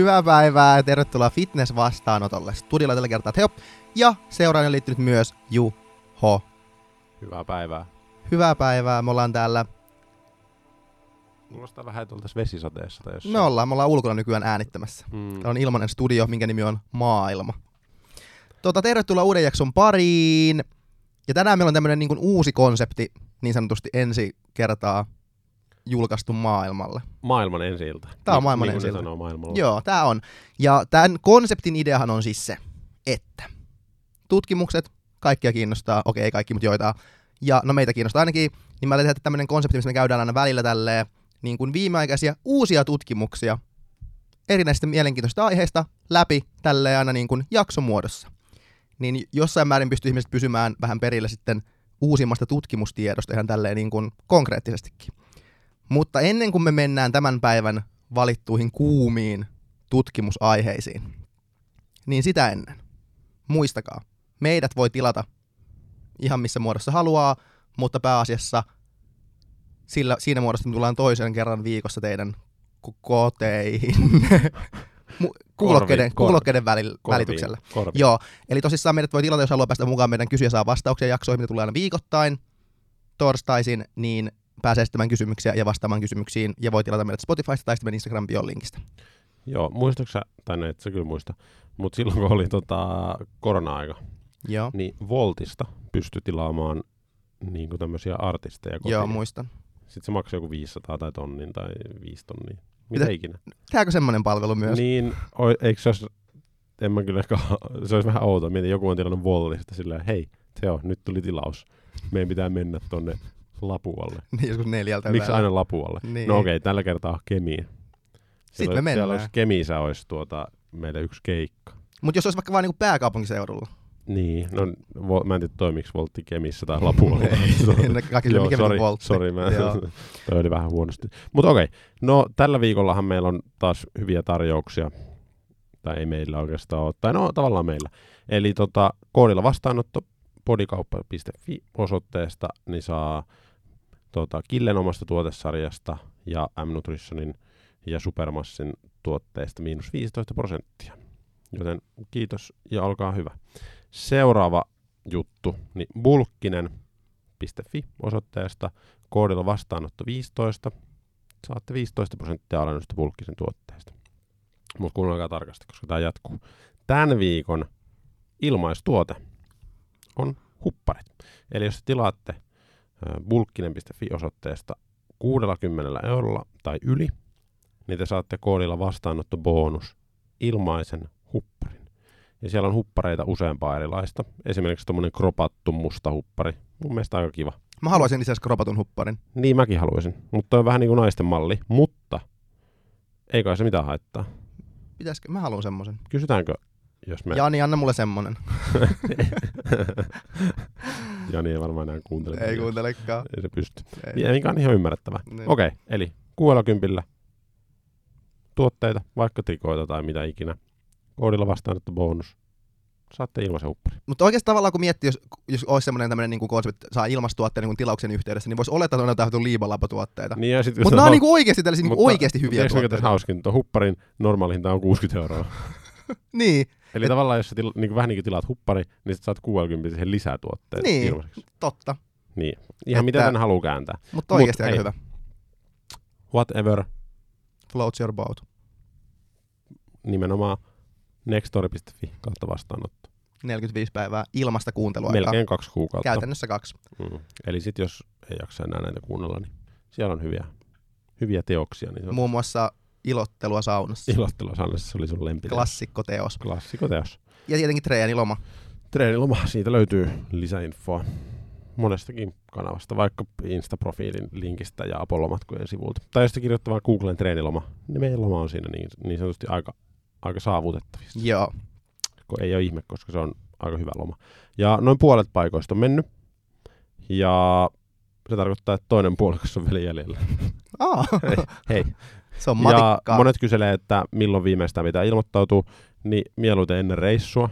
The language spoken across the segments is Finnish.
Hyvää päivää ja tervetuloa fitness-vastaanotolle. Studiolla tällä kertaa Teo ja seuraan on liittynyt myös Juho. Hyvää päivää. Hyvää päivää, me ollaan täällä, Kuulostaa vähän tuolta vesisateessa tai jossain. me ollaan, me ollaan ulkona nykyään äänittämässä. Mm. Täällä on ilmanen studio, minkä nimi on Maailma. Tota, tervetuloa uuden jakson pariin. Ja tänään meillä on tämmönen niin uusi konsepti, niin sanotusti ensi kertaa julkaistu maailmalle. Maailman ensi ilta. Tää on Niin- maailman niin ensi ilta. Joo, tää on. Ja tämän konseptin ideahan on siis se, että tutkimukset, kaikkia kiinnostaa, okei ei kaikki, mutta joitain, ja no meitä kiinnostaa ainakin, niin mä tehdä tämmönen konsepti, missä me käydään aina välillä tälleen niin kuin viimeaikaisia uusia tutkimuksia erinäisistä mielenkiintoisista aiheista läpi tälleen aina niin kuin jaksomuodossa. Niin jossain määrin pystyy ihmiset pysymään vähän perillä sitten uusimmasta tutkimustiedosta ihan tälleen niin kuin konkreettisestikin. Mutta ennen kuin me mennään tämän päivän valittuihin kuumiin tutkimusaiheisiin, niin sitä ennen. Muistakaa, meidät voi tilata ihan missä muodossa haluaa, mutta pääasiassa sillä, siinä muodossa me tullaan toisen kerran viikossa teidän ko- koteihin. Kuulokkeiden, korvi. kuulokkeiden välil, Korviin. välityksellä. Korvi. Joo, eli tosissaan meidät voi tilata, jos haluaa päästä mukaan meidän kysyjä saa vastauksia jaksoihin, mitä tulee aina viikoittain torstaisin, niin pääsee esittämään kysymyksiä ja vastaamaan kysymyksiin, ja voi tilata meidät Spotifysta tai sitten Instagram bion linkistä. Joo, muistatko sä, tai no et sä kyllä muista, mutta silloin kun oli tota korona-aika, Joo, niin Voltista pystyi tilaamaan niin kuin tämmöisiä artisteja kotiin. Joo muistan. Sitten se maksoi joku 500 tai tonnin tai 5 tonnia. Mitä Mitä- ikinä. Tehdäänkö semmoinen palvelu myös? Niin, oi, eikö se olisi, en mä kyllä ehkä, se olisi vähän outoa. Mietin, joku on tilannut Voltista silleen, hei, Teo, nyt tuli tilaus. Meidän pitää mennä tonne Lapualle. Niin, joskus neljältä Miksi yöllä. aina Lapualle? Niin. No okei, tällä kertaa Kemiin. Sitten me mennään. Siellä olisi Kemissä olisi tuota, meille yksi keikka. Mutta jos olisi vaikka vain niinku pääkaupunkiseudulla. Niin, no vo, mä en tiedä toimiks Voltti Kemissä tai Lapualla. Ei, Joo, mikä sorry, voltti. sorry, mä, toi oli vähän huonosti. Mutta okei, no tällä viikollahan meillä on taas hyviä tarjouksia, tai ei meillä oikeastaan ole, tai no tavallaan meillä. Eli tota, koodilla vastaanotto podikauppa.fi osoitteesta, niin saa tota, Killen omasta tuotesarjasta ja M-Nutritionin ja Supermassin tuotteista miinus 15 prosenttia. Joten kiitos ja olkaa hyvä. Seuraava juttu, niin bulkkinen.fi osoitteesta koodilla vastaanotto 15. Saatte 15 prosenttia alennusta bulkkisen tuotteesta. Mutta kuunnelkaa tarkasti, koska tämä jatkuu. Tämän viikon ilmaistuote on hupparit. Eli jos tilaatte ö, bulkkinen.fi osoitteesta 60 eurolla tai yli, niin te saatte koodilla vastaanotto bonus ilmaisen hupparin. Ja siellä on huppareita useampaa erilaista. Esimerkiksi tuommoinen kropattu musta huppari. Mun mielestä aika kiva. Mä haluaisin lisäksi kropatun hupparin. Niin mäkin haluaisin. Mutta on vähän niin kuin naisten malli. Mutta ei kai se mitään haittaa. Pitäisikö? Mä haluan semmoisen. Kysytäänkö, jos me... Jani, anna mulle semmonen. Jani ei varmaan enää kuuntele. Ei kuuntelekaan. Ei se pysty. Ei. Mikä on ihan ymmärrettävää. Niin. Okei, okay, eli 60 tuotteita, vaikka trikoita tai mitä ikinä. Koodilla vastaanotto bonus. Saatte ilmaisen huppari. Mutta oikeastaan tavallaan kun miettii, jos, jos olisi semmoinen tämmöinen niin konsepti, että saa ilmastuotteen niin tilauksen yhteydessä, niin voisi olettaa, että on jotain liibalapatuotteita. Niin ja sit, Mutta nämä on niinku oikeasti tällaisia niinku oikeasti hyviä mikä tuotteita. tässä hauskin? Tuo hupparin normaali hinta on 60 euroa. Niin, Eli Et- tavallaan, jos sä tila, niin vähän niin kuin tilaat huppari, niin sit saat 60 siihen lisää tuotteita Niin. ilmaiseksi. totta. Niin. Ihan Että- miten tämän haluaa kääntää. Mutta oikeasti Mut aika hei. hyvä. Whatever, Floats your boat. nimenomaan nextory.fi kautta vastaanotto. 45 päivää ilmasta kuuntelua. Melkein kaksi kuukautta. Käytännössä kaksi. Mm. Eli sitten jos ei jaksa enää näitä kuunnella, niin siellä on hyviä, hyviä teoksia. Niin Muun muassa ilottelua saunassa. ilottelua Sannessa, se oli sun lempiteos. Klassikkoteos. Klassikoteos. Ja tietenkin treeniloma. Treeniloma, siitä löytyy lisäinfoa monestakin kanavasta, vaikka Insta-profiilin linkistä ja Apollo-matkojen sivulta. Tai jos te kirjoittaa vaan Googlen treeniloma, niin meidän loma on siinä niin, niin sanotusti aika, aika saavutettavissa. Joo. Ko- Ei ole ihme, koska se on aika hyvä loma. Ja noin puolet paikoista on mennyt. Ja se tarkoittaa, että toinen puolikas on vielä jäljellä. Aa, Hei, hei. Se on Ja monet kyselee, että milloin viimeistään pitää ilmoittautua, niin mieluiten ennen reissua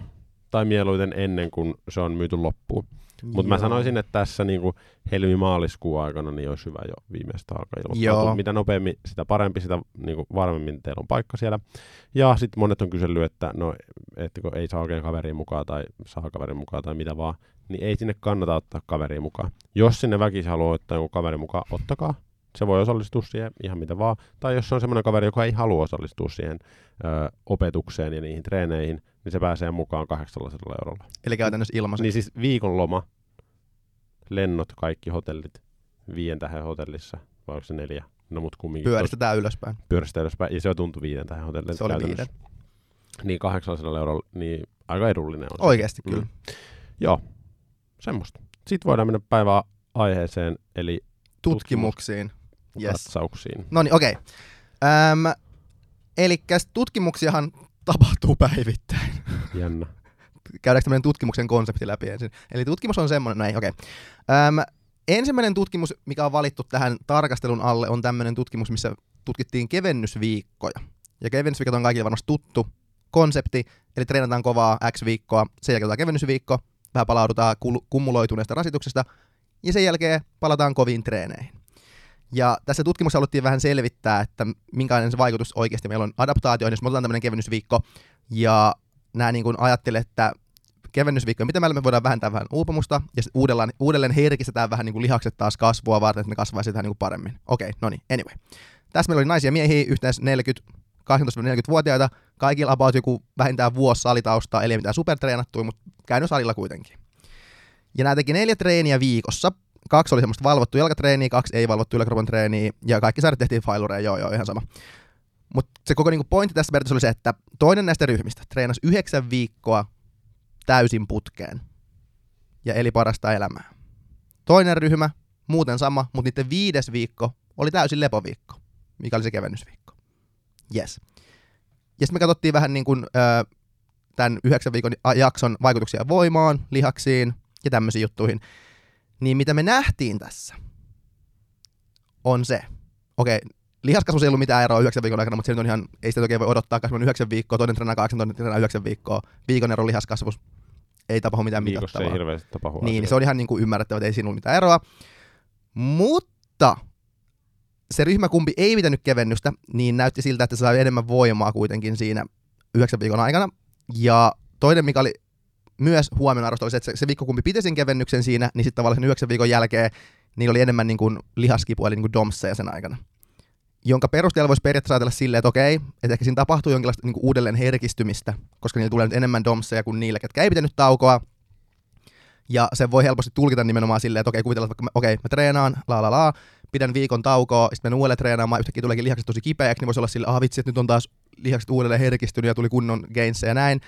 tai mieluiten ennen kuin se on myyty loppuun. Mutta mä sanoisin, että tässä niinku helmi-maaliskuun aikana niin olisi hyvä jo viimeistä alkaa ilmoittautua. Mitä nopeammin, sitä parempi, sitä niinku varmemmin teillä on paikka siellä. Ja sitten monet on kysellyt, että no, ettekö ei saa oikein kaveria mukaan tai saa kaverin mukaan tai mitä vaan, niin ei sinne kannata ottaa kaveria mukaan. Jos sinne väkisin haluaa ottaa jonkun kaverin mukaan, ottakaa. Se voi osallistua siihen ihan mitä vaan. Tai jos se on semmoinen kaveri, joka ei halua osallistua siihen ö, opetukseen ja niihin treeneihin, niin se pääsee mukaan 800 eurolla. Eli käytännössä ilmaisu. Niin siis viikonloma, lennot, kaikki hotellit, viien tähän hotellissa, vai onko se neljä? No mut kumminkin. Pyöristetään ylöspäin. Pyöristä ylöspäin, ja se tuntui viiden tähän hotellille. Se oli käytännössä. Niin 800 eurolla, niin aika edullinen on. se. Oikeasti kyllä. Mm. Joo, semmoista. Sitten voidaan mennä päivän aiheeseen, eli Tutkimuksiin. Yes. katsauksiin. No niin, okei. Okay. Eli tutkimuksiahan tapahtuu päivittäin. Jännä. Käydäänkö tämmöinen tutkimuksen konsepti läpi ensin? Eli tutkimus on semmoinen, no ei, okei. Okay. ensimmäinen tutkimus, mikä on valittu tähän tarkastelun alle, on tämmöinen tutkimus, missä tutkittiin kevennysviikkoja. Ja kevennysviikot on kaikille varmasti tuttu konsepti, eli treenataan kovaa X viikkoa, sen jälkeen otetaan kevennysviikko, vähän palaudutaan kul- kumuloituneesta rasituksesta, ja sen jälkeen palataan koviin treeneihin. Ja tässä tutkimuksessa haluttiin vähän selvittää, että minkälainen se vaikutus oikeasti meillä on adaptaatioon, jos me otetaan tämmöinen kevennysviikko, ja nämä niin ajattelee, että kevennysviikkoja, mitä me voidaan vähentää vähän uupumusta, ja uudelleen, uudelleen herkistetään vähän niin kuin lihakset taas kasvua varten, että ne kasvaisi vähän niin kuin paremmin. Okei, no niin, anyway. Tässä meillä oli naisia ja miehiä, yhteensä 40, 18-40-vuotiaita, kaikilla about joku vähintään vuosi salitaustaa, eli mitään supertreenattuja, mutta käynyt salilla kuitenkin. Ja nämä teki neljä treeniä viikossa. Kaksi oli semmoista valvottua jalkatreeniä, kaksi ei valvottu yläkropan treeniä, ja kaikki sarjat tehtiin failureja, joo joo, ihan sama. Mutta se koko niinku pointti tässä periaatteessa oli se, että toinen näistä ryhmistä treenasi yhdeksän viikkoa täysin putkeen ja eli parasta elämää. Toinen ryhmä, muuten sama, mutta niiden viides viikko oli täysin lepoviikko, mikä oli se kevennysviikko. Yes. Ja sitten me katsottiin vähän niin kuin, ö, tämän yhdeksän viikon jakson vaikutuksia voimaan, lihaksiin ja tämmöisiin juttuihin. Niin mitä me nähtiin tässä on se, okei, lihaskasvussa ei ollut mitään eroa yhdeksän viikon aikana, mutta se nyt on ihan, ei sitä oikein voi odottaa, koska on yhdeksän viikkoa, toinen treenaa kahdeksan, toinen treenaa yhdeksän viikkoa, viikon ero lihaskasvus, ei tapahdu mitään Viikossa ei mitattavaa. hirveästi tapahdu Niin, asioita. se on ihan niin kuin ymmärrettävä, että ei siinä ollut mitään eroa. Mutta se ryhmä, kumpi ei pitänyt kevennystä, niin näytti siltä, että se sai enemmän voimaa kuitenkin siinä yhdeksän viikon aikana. Ja toinen, mikä oli myös huomionarvoista, oli se, että se, se viikko, kumpi piti sen kevennyksen siinä, niin sitten tavallaan sen yhdeksän viikon jälkeen niin oli enemmän niin kuin lihaskipu, eli niin kuin domseja sen aikana. Jonka perusteella voisi periaatteessa ajatella silleen, että okei, että ehkä siinä tapahtuu jonkinlaista niin kuin uudelleen herkistymistä, koska niillä tulee nyt enemmän domseja kuin niille, ketkä ei pitänyt taukoa, ja se voi helposti tulkita nimenomaan silleen, että okei, kuvitellaan, että vaikka mä, okei, mä treenaan, la la la, pidän viikon taukoa, sitten menen uudelleen treenaamaan, yhtäkkiä tuleekin lihakset tosi kipeäksi, niin voisi olla sille, ah vitsi, että nyt on taas lihakset uudelleen herkistynyt ja tuli kunnon gains ja näin.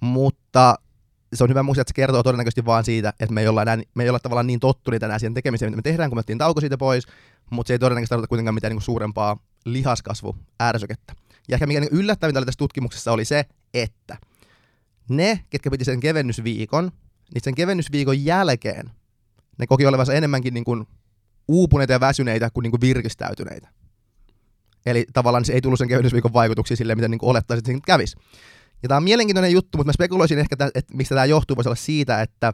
Mutta se on hyvä muistaa, että se kertoo todennäköisesti vaan siitä, että me ei olla, enää, me ei olla tavallaan niin tottuneita enää siihen tekemiseen, mitä me tehdään, kun me otettiin tauko siitä pois, mutta se ei todennäköisesti tarkoita kuitenkaan mitään niin kuin suurempaa lihaskasvuärsykettä. Ja ehkä mikä niin yllättävintä tässä tutkimuksessa oli se, että ne, ketkä piti sen kevennysviikon, niin sen kevennysviikon jälkeen ne koki olevansa enemmänkin niin kuin uupuneita ja väsyneitä kuin, niin kuin virkistäytyneitä. Eli tavallaan se ei tullut sen kevennysviikon vaikutuksia sille, mitä niin olettaisiin, että kävisi. Ja tämä on mielenkiintoinen juttu, mutta mä spekuloisin ehkä, että, että mistä tämä johtuu, voisi olla siitä, että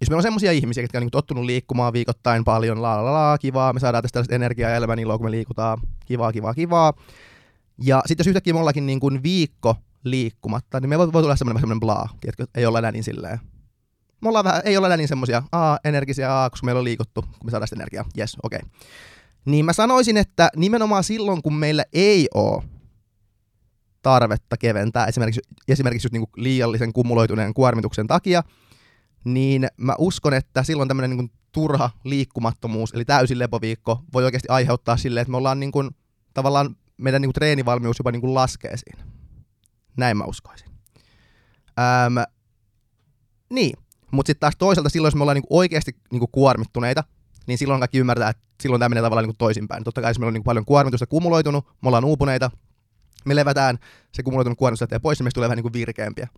jos meillä on semmoisia ihmisiä, jotka on niin tottunut liikkumaan viikoittain paljon, la la la, kivaa, me saadaan tästä energiaa ja elämän iloa, kun me liikutaan, kivaa, kivaa, kivaa. Ja sitten jos yhtäkkiä me ollaankin niin kuin viikko liikkumatta, niin me voi, voi tulla semmoinen, semmoinen blaa, tiedätkö, ei olla enää niin silleen. Me ollaan vähän, ei olla enää niin semmoisia, aa, energisiä, aa, koska meillä on liikuttu, kun me saadaan sitä energiaa, yes, okei. Okay. Niin mä sanoisin, että nimenomaan silloin, kun meillä ei ole tarvetta keventää, esimerkiksi, esimerkiksi just niin kuin liiallisen kumuloituneen kuormituksen takia, niin mä uskon, että silloin tämmöinen niin turha liikkumattomuus, eli täysin lepoviikko, voi oikeasti aiheuttaa silleen, että me ollaan niin kuin, tavallaan meidän niin kuin treenivalmius jopa niin kuin laskee siinä. Näin mä uskoisin. Öm, niin, mutta sitten taas toisaalta silloin, jos me ollaan niin kuin oikeasti niin kuin kuormittuneita, niin silloin kaikki ymmärtää, että silloin tämä menee tavallaan niin kuin toisinpäin. Totta kai jos meillä on niin kuin paljon kuormitusta kumuloitunut, me ollaan uupuneita, me levätään, se kumuloitunut kuormitus lähtee pois, ja meistä tulee vähän niin kuin virkeämpiä.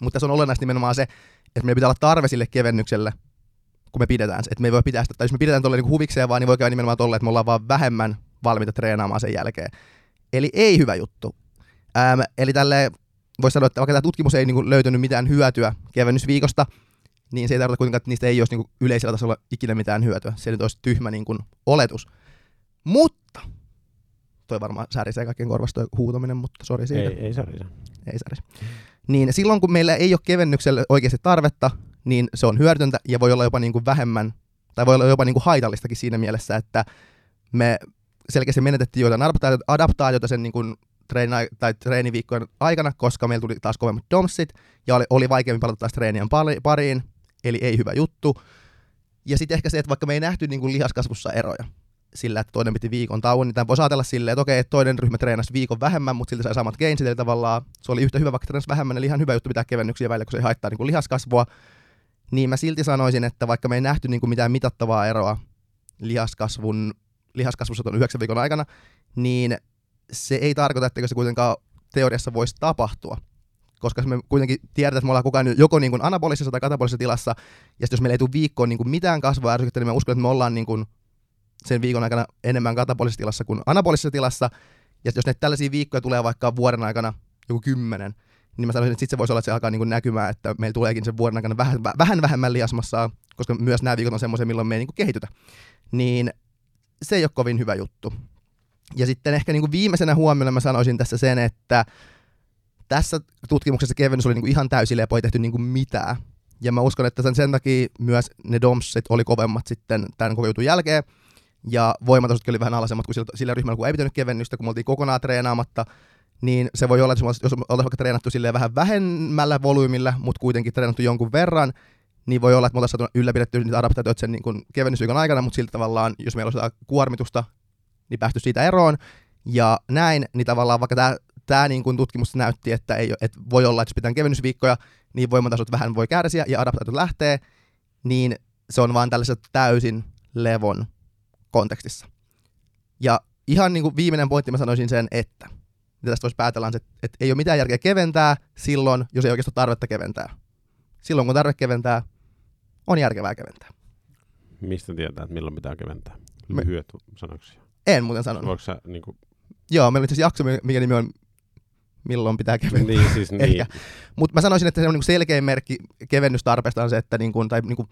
Mutta tässä on olennaista nimenomaan se, että meillä pitää olla tarve sille kevennykselle, kun me pidetään se. Että me ei voi pitää sitä, tai jos me pidetään tuolle niin huvikseen vaan, niin voi käydä nimenomaan tolle, että me ollaan vaan vähemmän valmiita treenaamaan sen jälkeen. Eli ei hyvä juttu. Ähm, eli tälle voisi sanoa, että vaikka tämä tutkimus ei niin kuin löytänyt mitään hyötyä kevennysviikosta, niin se ei tarkoita kuitenkaan, että niistä ei olisi niin kuin yleisellä tasolla ikinä mitään hyötyä. Se nyt olisi tyhmä niin kuin oletus. Mutta, toi varmaan särisee kaikkien korvasta toi huutaminen, mutta sori siitä. Ei, ei särisä. ei säris. Niin silloin kun meillä ei ole kevennykselle oikeasti tarvetta, niin se on hyödytöntä ja voi olla jopa niin kuin vähemmän, tai voi olla jopa niin kuin haitallistakin siinä mielessä, että me selkeästi menetettiin joitain adaptaatioita, adaptaatioita sen niin kuin treeni, tai treeniviikkojen aikana, koska meillä tuli taas kovemmat domsit ja oli, oli vaikeammin palata taas treenien pariin, eli ei hyvä juttu. Ja sitten ehkä se, että vaikka me ei nähty niin kuin lihaskasvussa eroja, sillä, että toinen piti viikon tauon, niin voisi ajatella silleen, että okei, että toinen ryhmä treenasi viikon vähemmän, mutta silti sai samat gainsit, eli tavallaan se oli yhtä hyvä, vaikka treenasi vähemmän, eli ihan hyvä juttu pitää kevennyksiä välillä, kun se ei haittaa niin kuin lihaskasvua. Niin mä silti sanoisin, että vaikka me ei nähty niin kuin mitään mitattavaa eroa lihaskasvun, lihaskasvussa tuon yhdeksän viikon aikana, niin se ei tarkoita, että se kuitenkaan teoriassa voisi tapahtua. Koska me kuitenkin tiedetään, että me ollaan koko ajan joko niin kuin anabolisessa tai katabolisessa tilassa, ja jos meillä ei tule viikkoon niin kuin mitään kasvua ärsykettä, niin mä uskon, että me ollaan niin kuin sen viikon aikana enemmän katabolisessa tilassa kuin anabolisessa tilassa. Ja jos ne tällaisia viikkoja tulee vaikka vuoden aikana joku kymmenen, niin mä sanoisin, että sitten se voisi olla, että se alkaa niin näkymään, että meillä tuleekin sen vuoden aikana vähän, vähän vähemmän lihasmassaa, koska myös nämä viikot on semmoisia, milloin me ei niin kehitytä. Niin se ei ole kovin hyvä juttu. Ja sitten ehkä niin kuin viimeisenä huomiona mä sanoisin tässä sen, että tässä tutkimuksessa kevennys oli niin kuin ihan täysin lepo, ei tehty niin kuin mitään. Ja mä uskon, että sen, sen takia myös ne domsit oli kovemmat sitten tämän koko jutun jälkeen. Ja voimatasotkin oli vähän alhaisemmat kuin sillä, sillä ryhmällä, kun ei pitänyt kevennystä, kun me oltiin kokonaan treenaamatta. Niin se voi olla, että jos oltaisiin vaikka treenattu vähän vähemmällä volyymilla, mutta kuitenkin treenattu jonkun verran, niin voi olla, että me oltaisiin saatu ylläpidetty niitä adaptaatioita sen niin kuin kevennysviikon aikana, mutta siltä tavallaan, jos meillä olisi kuormitusta niin päästy siitä eroon. Ja näin, niin tavallaan vaikka tämä tämä niin kuin tutkimus näytti, että, ei, että voi olla, että jos pitää kevennysviikkoja, niin voimatasot vähän voi kärsiä ja adaptaatiot lähtee, niin se on vaan tällaisessa täysin levon kontekstissa. Ja ihan niin kuin viimeinen pointti mä sanoisin sen, että mitä tästä voisi päätellä, että, että ei ole mitään järkeä keventää silloin, jos ei oikeastaan ole tarvetta keventää. Silloin kun tarve keventää, on järkevää keventää. Mistä tietää, että milloin pitää keventää? Lyhyet Me... sanoksia. En muuten sanonut. Voiko sä, niin kuin... Joo, meillä on itse jakso, mikä nimi on milloin pitää keventää. Niin, siis niin. Mutta mä sanoisin, että se on niin selkeä merkki kevennystarpeesta on se, että niin kuin, tai niin kuin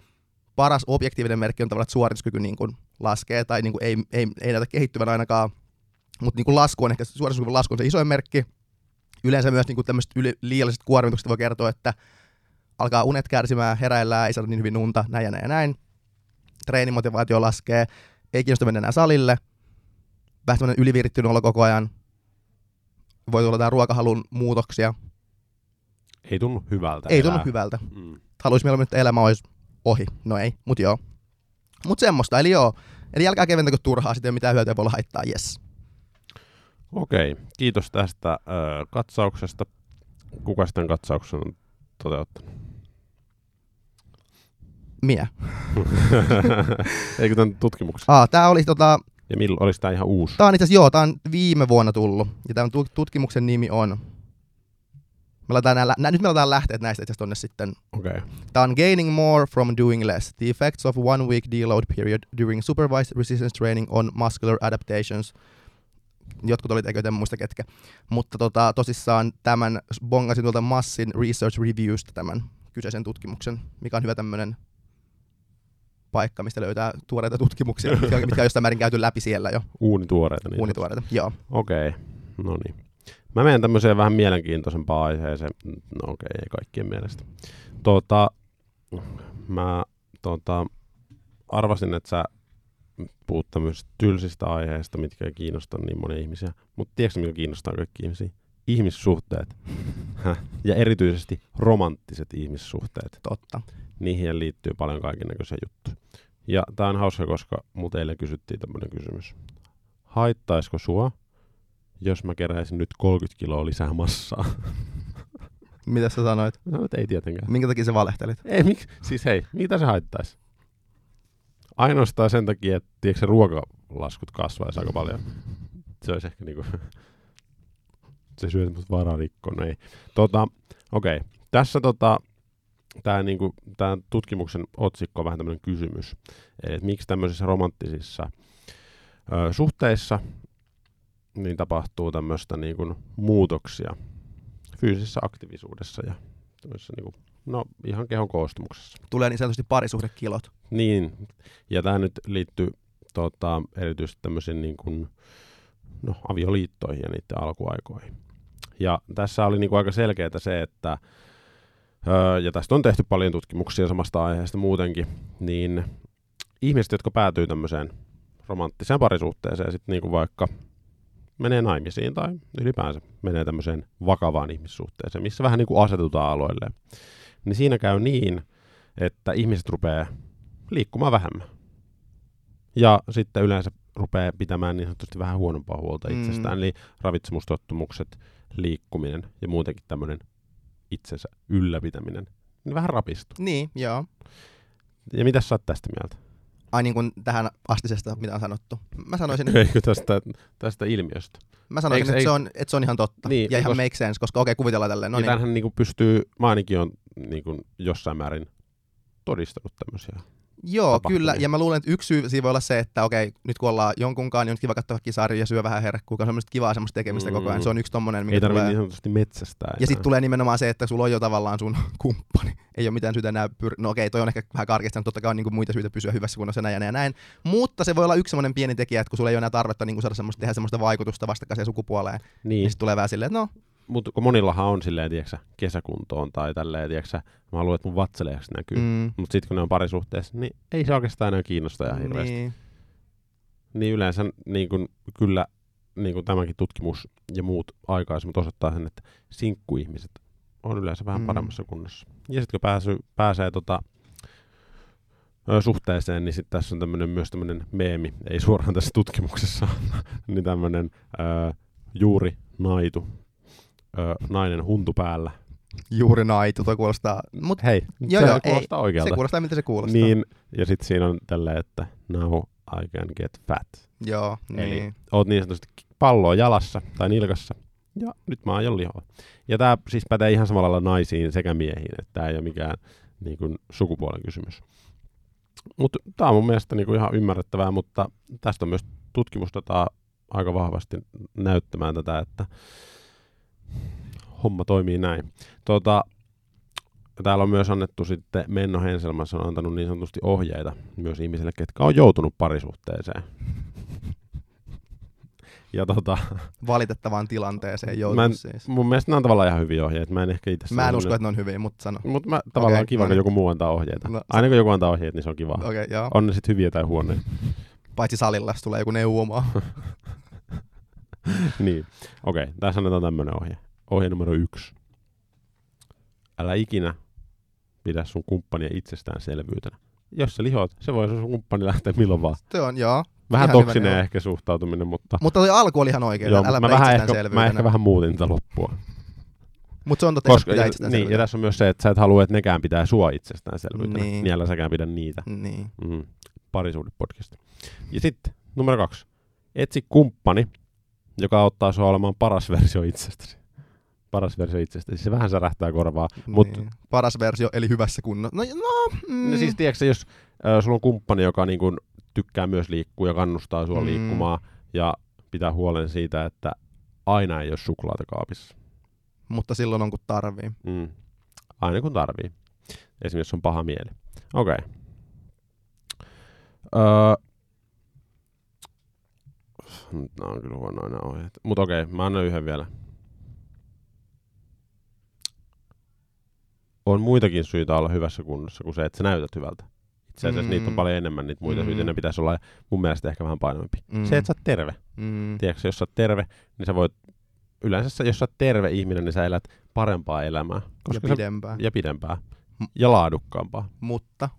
paras objektiivinen merkki on tavallaan, että suorituskyky niin kuin laskee, tai niin kuin ei, ei, ei näytä kehittyvän ainakaan. Mutta niin kuin lasku on ehkä, suorituskyky lasku on se isoin merkki. Yleensä myös niin kuin tämmöiset yli, liialliset kuormitukset voi kertoa, että alkaa unet kärsimään, heräillään, ei saada niin hyvin unta, näin ja näin ja näin. Treenimotivaatio laskee, ei kiinnosta mennä enää salille – vähän semmoinen ylivirittynyt olla koko ajan. Voi tulla jotain ruokahalun muutoksia. Ei tunnu hyvältä. Ei elää. tunnu hyvältä. Mm. Haluaisi mieluummin, että elämä olisi ohi. No ei, mut joo. Mut semmoista, eli joo. Eli älkää keventäkö turhaa, sitten ei ole mitään hyötyä, voi haittaa, yes. Okei, kiitos tästä äh, katsauksesta. Kuka sitten katsauksen on toteuttanut? Minä. Eikö tämän tutkimuksen? Aa, tää oli tota, ja milloin olisi tämä ihan uusi? Tämä on itse asiassa, joo, tämä on viime vuonna tullut. Ja tämän tutkimuksen nimi on... Me nää, nää, nyt me laitetaan lähteet näistä itse tonne sitten. Okay. Tämä on Gaining More from Doing Less. The effects of one week deload period during supervised resistance training on muscular adaptations. Jotkut olit, eikö en muista ketkä. Mutta tota, tosissaan tämän bongasin tuolta Massin Research Reviewsta tämän kyseisen tutkimuksen, mikä on hyvä tämmöinen paikka, mistä löytää tuoreita tutkimuksia, mitkä, mitkä on jostain määrin käyty läpi siellä jo. Uunituoreita. Niin Uunituoreita, joo. Okei, okay. no niin. Mä menen tämmöiseen vähän mielenkiintoisempaan aiheeseen. No okei, okay, ei kaikkien mielestä. Tota, mä tota, arvasin, että sä puhut tämmöisistä tylsistä aiheista, mitkä ei kiinnosta niin monia ihmisiä. Mutta tiedätkö, mikä kiinnostaa kaikki ihmisiä? Ihmissuhteet. ja erityisesti romanttiset ihmissuhteet. Totta niihin liittyy paljon näköisiä juttuja. Ja tämä on hauska, koska mut eilen kysyttiin tämmöinen kysymys. Haittaisiko sua, jos mä keräisin nyt 30 kiloa lisää massaa? Mitä sä sanoit? No, ei tietenkään. Minkä takia sä valehtelit? Ei, mik, siis hei, mitä se haittaisi? Ainoastaan sen takia, että tiedätkö, se ruokalaskut kasvaisi aika paljon. Se olisi ehkä niinku... se syö mut vararikkoon, no ei. Tota, okei. Okay. Tässä tota, tämä niinku, tää tutkimuksen otsikko on vähän tämmöinen kysymys. Eli että miksi tämmöisissä romanttisissa ö, suhteissa niin tapahtuu tämmöistä niinku muutoksia fyysisessä aktiivisuudessa ja niinku no ihan kehon koostumuksessa. Tulee niin sanotusti parisuhdekilot. Niin, ja tämä nyt liittyy tota, erityisesti tämmöisiin niin kuin, no, avioliittoihin ja niiden alkuaikoihin. Ja tässä oli niin kuin aika selkeää se, että öö, ja tästä on tehty paljon tutkimuksia samasta aiheesta muutenkin, niin ihmiset, jotka päätyy tämmöiseen romanttiseen parisuhteeseen, sitten niin kuin vaikka menee naimisiin tai ylipäänsä menee tämmöiseen vakavaan ihmissuhteeseen, missä vähän niin kuin asetutaan aloille, niin siinä käy niin, että ihmiset rupeaa liikkumaan vähemmän. Ja sitten yleensä rupeaa pitämään niin sanotusti vähän huonompaa huolta Mm. itsestään, eli ravitsemustottumukset, liikkuminen ja muutenkin tämmöinen itsensä ylläpitäminen, niin vähän rapistuu. Niin, joo. Ja mitä sä oot tästä mieltä? Ai niin kuin tähän astisesta, mitä on sanottu. Mä sanoisin, että, Eikö tästä, tästä ilmiöstä? mä sanoisin, Eiks- että, ei- se on, että se on ihan totta. Niin, ja ihan koska- make sense, koska okei, kuvitellaan tälleen. No No niin. Tämähän niin pystyy, mä ainakin on niin kuin jossain määrin todistanut tämmöisiä. Joo, tapahtumia. kyllä. Ja mä luulen, että yksi syy siinä voi olla se, että okei, nyt kun ollaan jonkunkaan, niin on kiva katsoa sarjoja ja syö vähän herkkuu, on semmoista kivaa semmoista tekemistä Mm. koko ajan. Se on yksi tommonen, mikä Ei tarvitse tulee. niin sanotusti metsästää Ja sitten tulee nimenomaan se, että sulla on jo tavallaan sun kumppani. Ei ole mitään syytä enää pyr... No okei, toi on ehkä vähän karkistanut, totta kai on niinku muita syitä pysyä hyvässä kunnossa näin ja näin näin. Mutta se voi olla yksi semmoinen pieni tekijä, että kun sulla ei ole enää tarvetta niinku saada semmoista, tehdä semmoista vaikutusta vastakkaiseen sukupuoleen, Niin, niin sitten tulee vähän silleen, että no, mutta kun monillahan on silleen, tiiäksä, kesäkuntoon tai tälleen, tiiäksä, mä haluan, että mun vatsalihakset näkyy. Mm. Mutta sitten kun ne on parisuhteessa, niin ei se oikeastaan enää kiinnosta ihan hirveästi. Niin, niin, yleensä niin kun, kyllä niin kun tämäkin tutkimus ja muut aikaisemmat osoittaa sen, että sinkkuihmiset on yleensä vähän Mm. mm. paremmassa kunnossa. Ja sitten kun pääsy, pääsee tota, suhteeseen, niin sitten tässä on tämmönen, myös tämmöinen meemi, ei suoraan tässä tutkimuksessa, niin tämmöinen juuri naitu, ö, nainen huntu päällä. juuri naitu, toi kuulostaa, mut Hei, Joo, se joo, kuulostaa se oikealta. kuulostaa miltä se kuulostaa. Niin, ja sitten siinä on tälleen, että now I can get fat. Joo, Eli niin. oot niin sanotusti palloa jalassa tai nilkassa, ja nyt mä aion lihoa. Ja tämä siis pätee ihan samalla lailla naisiin sekä miehiin, että tämä ei ole mikään niin kuin, sukupuolen kysymys. Mutta tämä on mun mielestä niin kuin, ihan ymmärrettävää, mutta tästä on myös tutkimusdataa aika vahvasti näyttämään tätä, että homma toimii näin. Tuota, täällä on myös annettu sitten Menno Henselmässä on antanut niin sanotusti ohjeita myös ihmisille, ketkä on joutunut parisuhteeseen. Ja tota, valitettavaan tilanteeseen Mä en- joutunut siis. mun mielestä nämä on tavallaan ihan hyviä ohjeita. Mä en ehkä itse Mä en usko, että ne on hyviä, mutta sano. Mutta mä, tavallaan on kiva, no kun niin. joku muu antaa ohjeita. No, Aina kun joku antaa ohjeita, niin se on kiva. Okay, joo. On ne sitten hyviä tai huonoja. Paitsi salilla, jos tulee joku neuvomaa. niin. Okei, okay, tässä annetaan tämmöinen ohje. Ohje numero yksi. Älä ikinä pidä sun kumppania itsestäänselvyytenä. Jos sä lihot, se voi sun kumppani lähteä milloin vaan. Se on, joo. Vähän Ihan hyvä toksinen neuvo. ehkä suhtautuminen, mutta... Mutta toi alku oli ihan oikein. Joo, Älä mä, vähän ehkä, mä ehkä vähän muutin tätä loppua. Mutta se on totta, Koska, pitää ja, niin, ja tässä on myös se, että sä et halua, että nekään pitää sua itsestäänselvyytenä. Niin. Niin. niin älä säkään pidä niitä. Niin. Mm, parisuudepodcast. Ja sitten numero kaksi. Etsi kumppani, joka auttaa sua olemaan paras versio itsestäsi. Paras versio itsestäsi. Se vähän särähtää korvaa. Mut, niin. Paras versio, eli hyvässä kunnossa. No, no, mm. no siis tiedätkö, jos äh, sulla on kumppani, joka niin kun, tykkää myös liikkua ja kannustaa sua Mm. liikkumaan ja pitää huolen siitä, että aina ei ole suklaata kaapissa. Mutta silloin on kun tarvii. Mm. Aina kun tarvii. Esimerkiksi jos on paha mieli. Okei. Okay. Öö, nää on kyllä huonoja nämä ohjeet. Mutta okei, okay, mä annan yhden vielä. On muitakin syitä olla hyvässä kunnossa kuin se, että sä näytät hyvältä. Itse asiassa Mm. mm. niitä on paljon enemmän niitä muita Mm. mm. syitä. Ne pitäisi olla mun mielestä ehkä vähän painavampi. Mm. Mm. Se, että sä oot terve. Mm. Tiedätkö, jos sä oot terve, niin sä voit... Yleensä sä- jos sä oot terve ihminen, niin sä elät parempaa elämää. Ja Koska sä ja pidempää. M- Ja laadukkaampaa. Mutta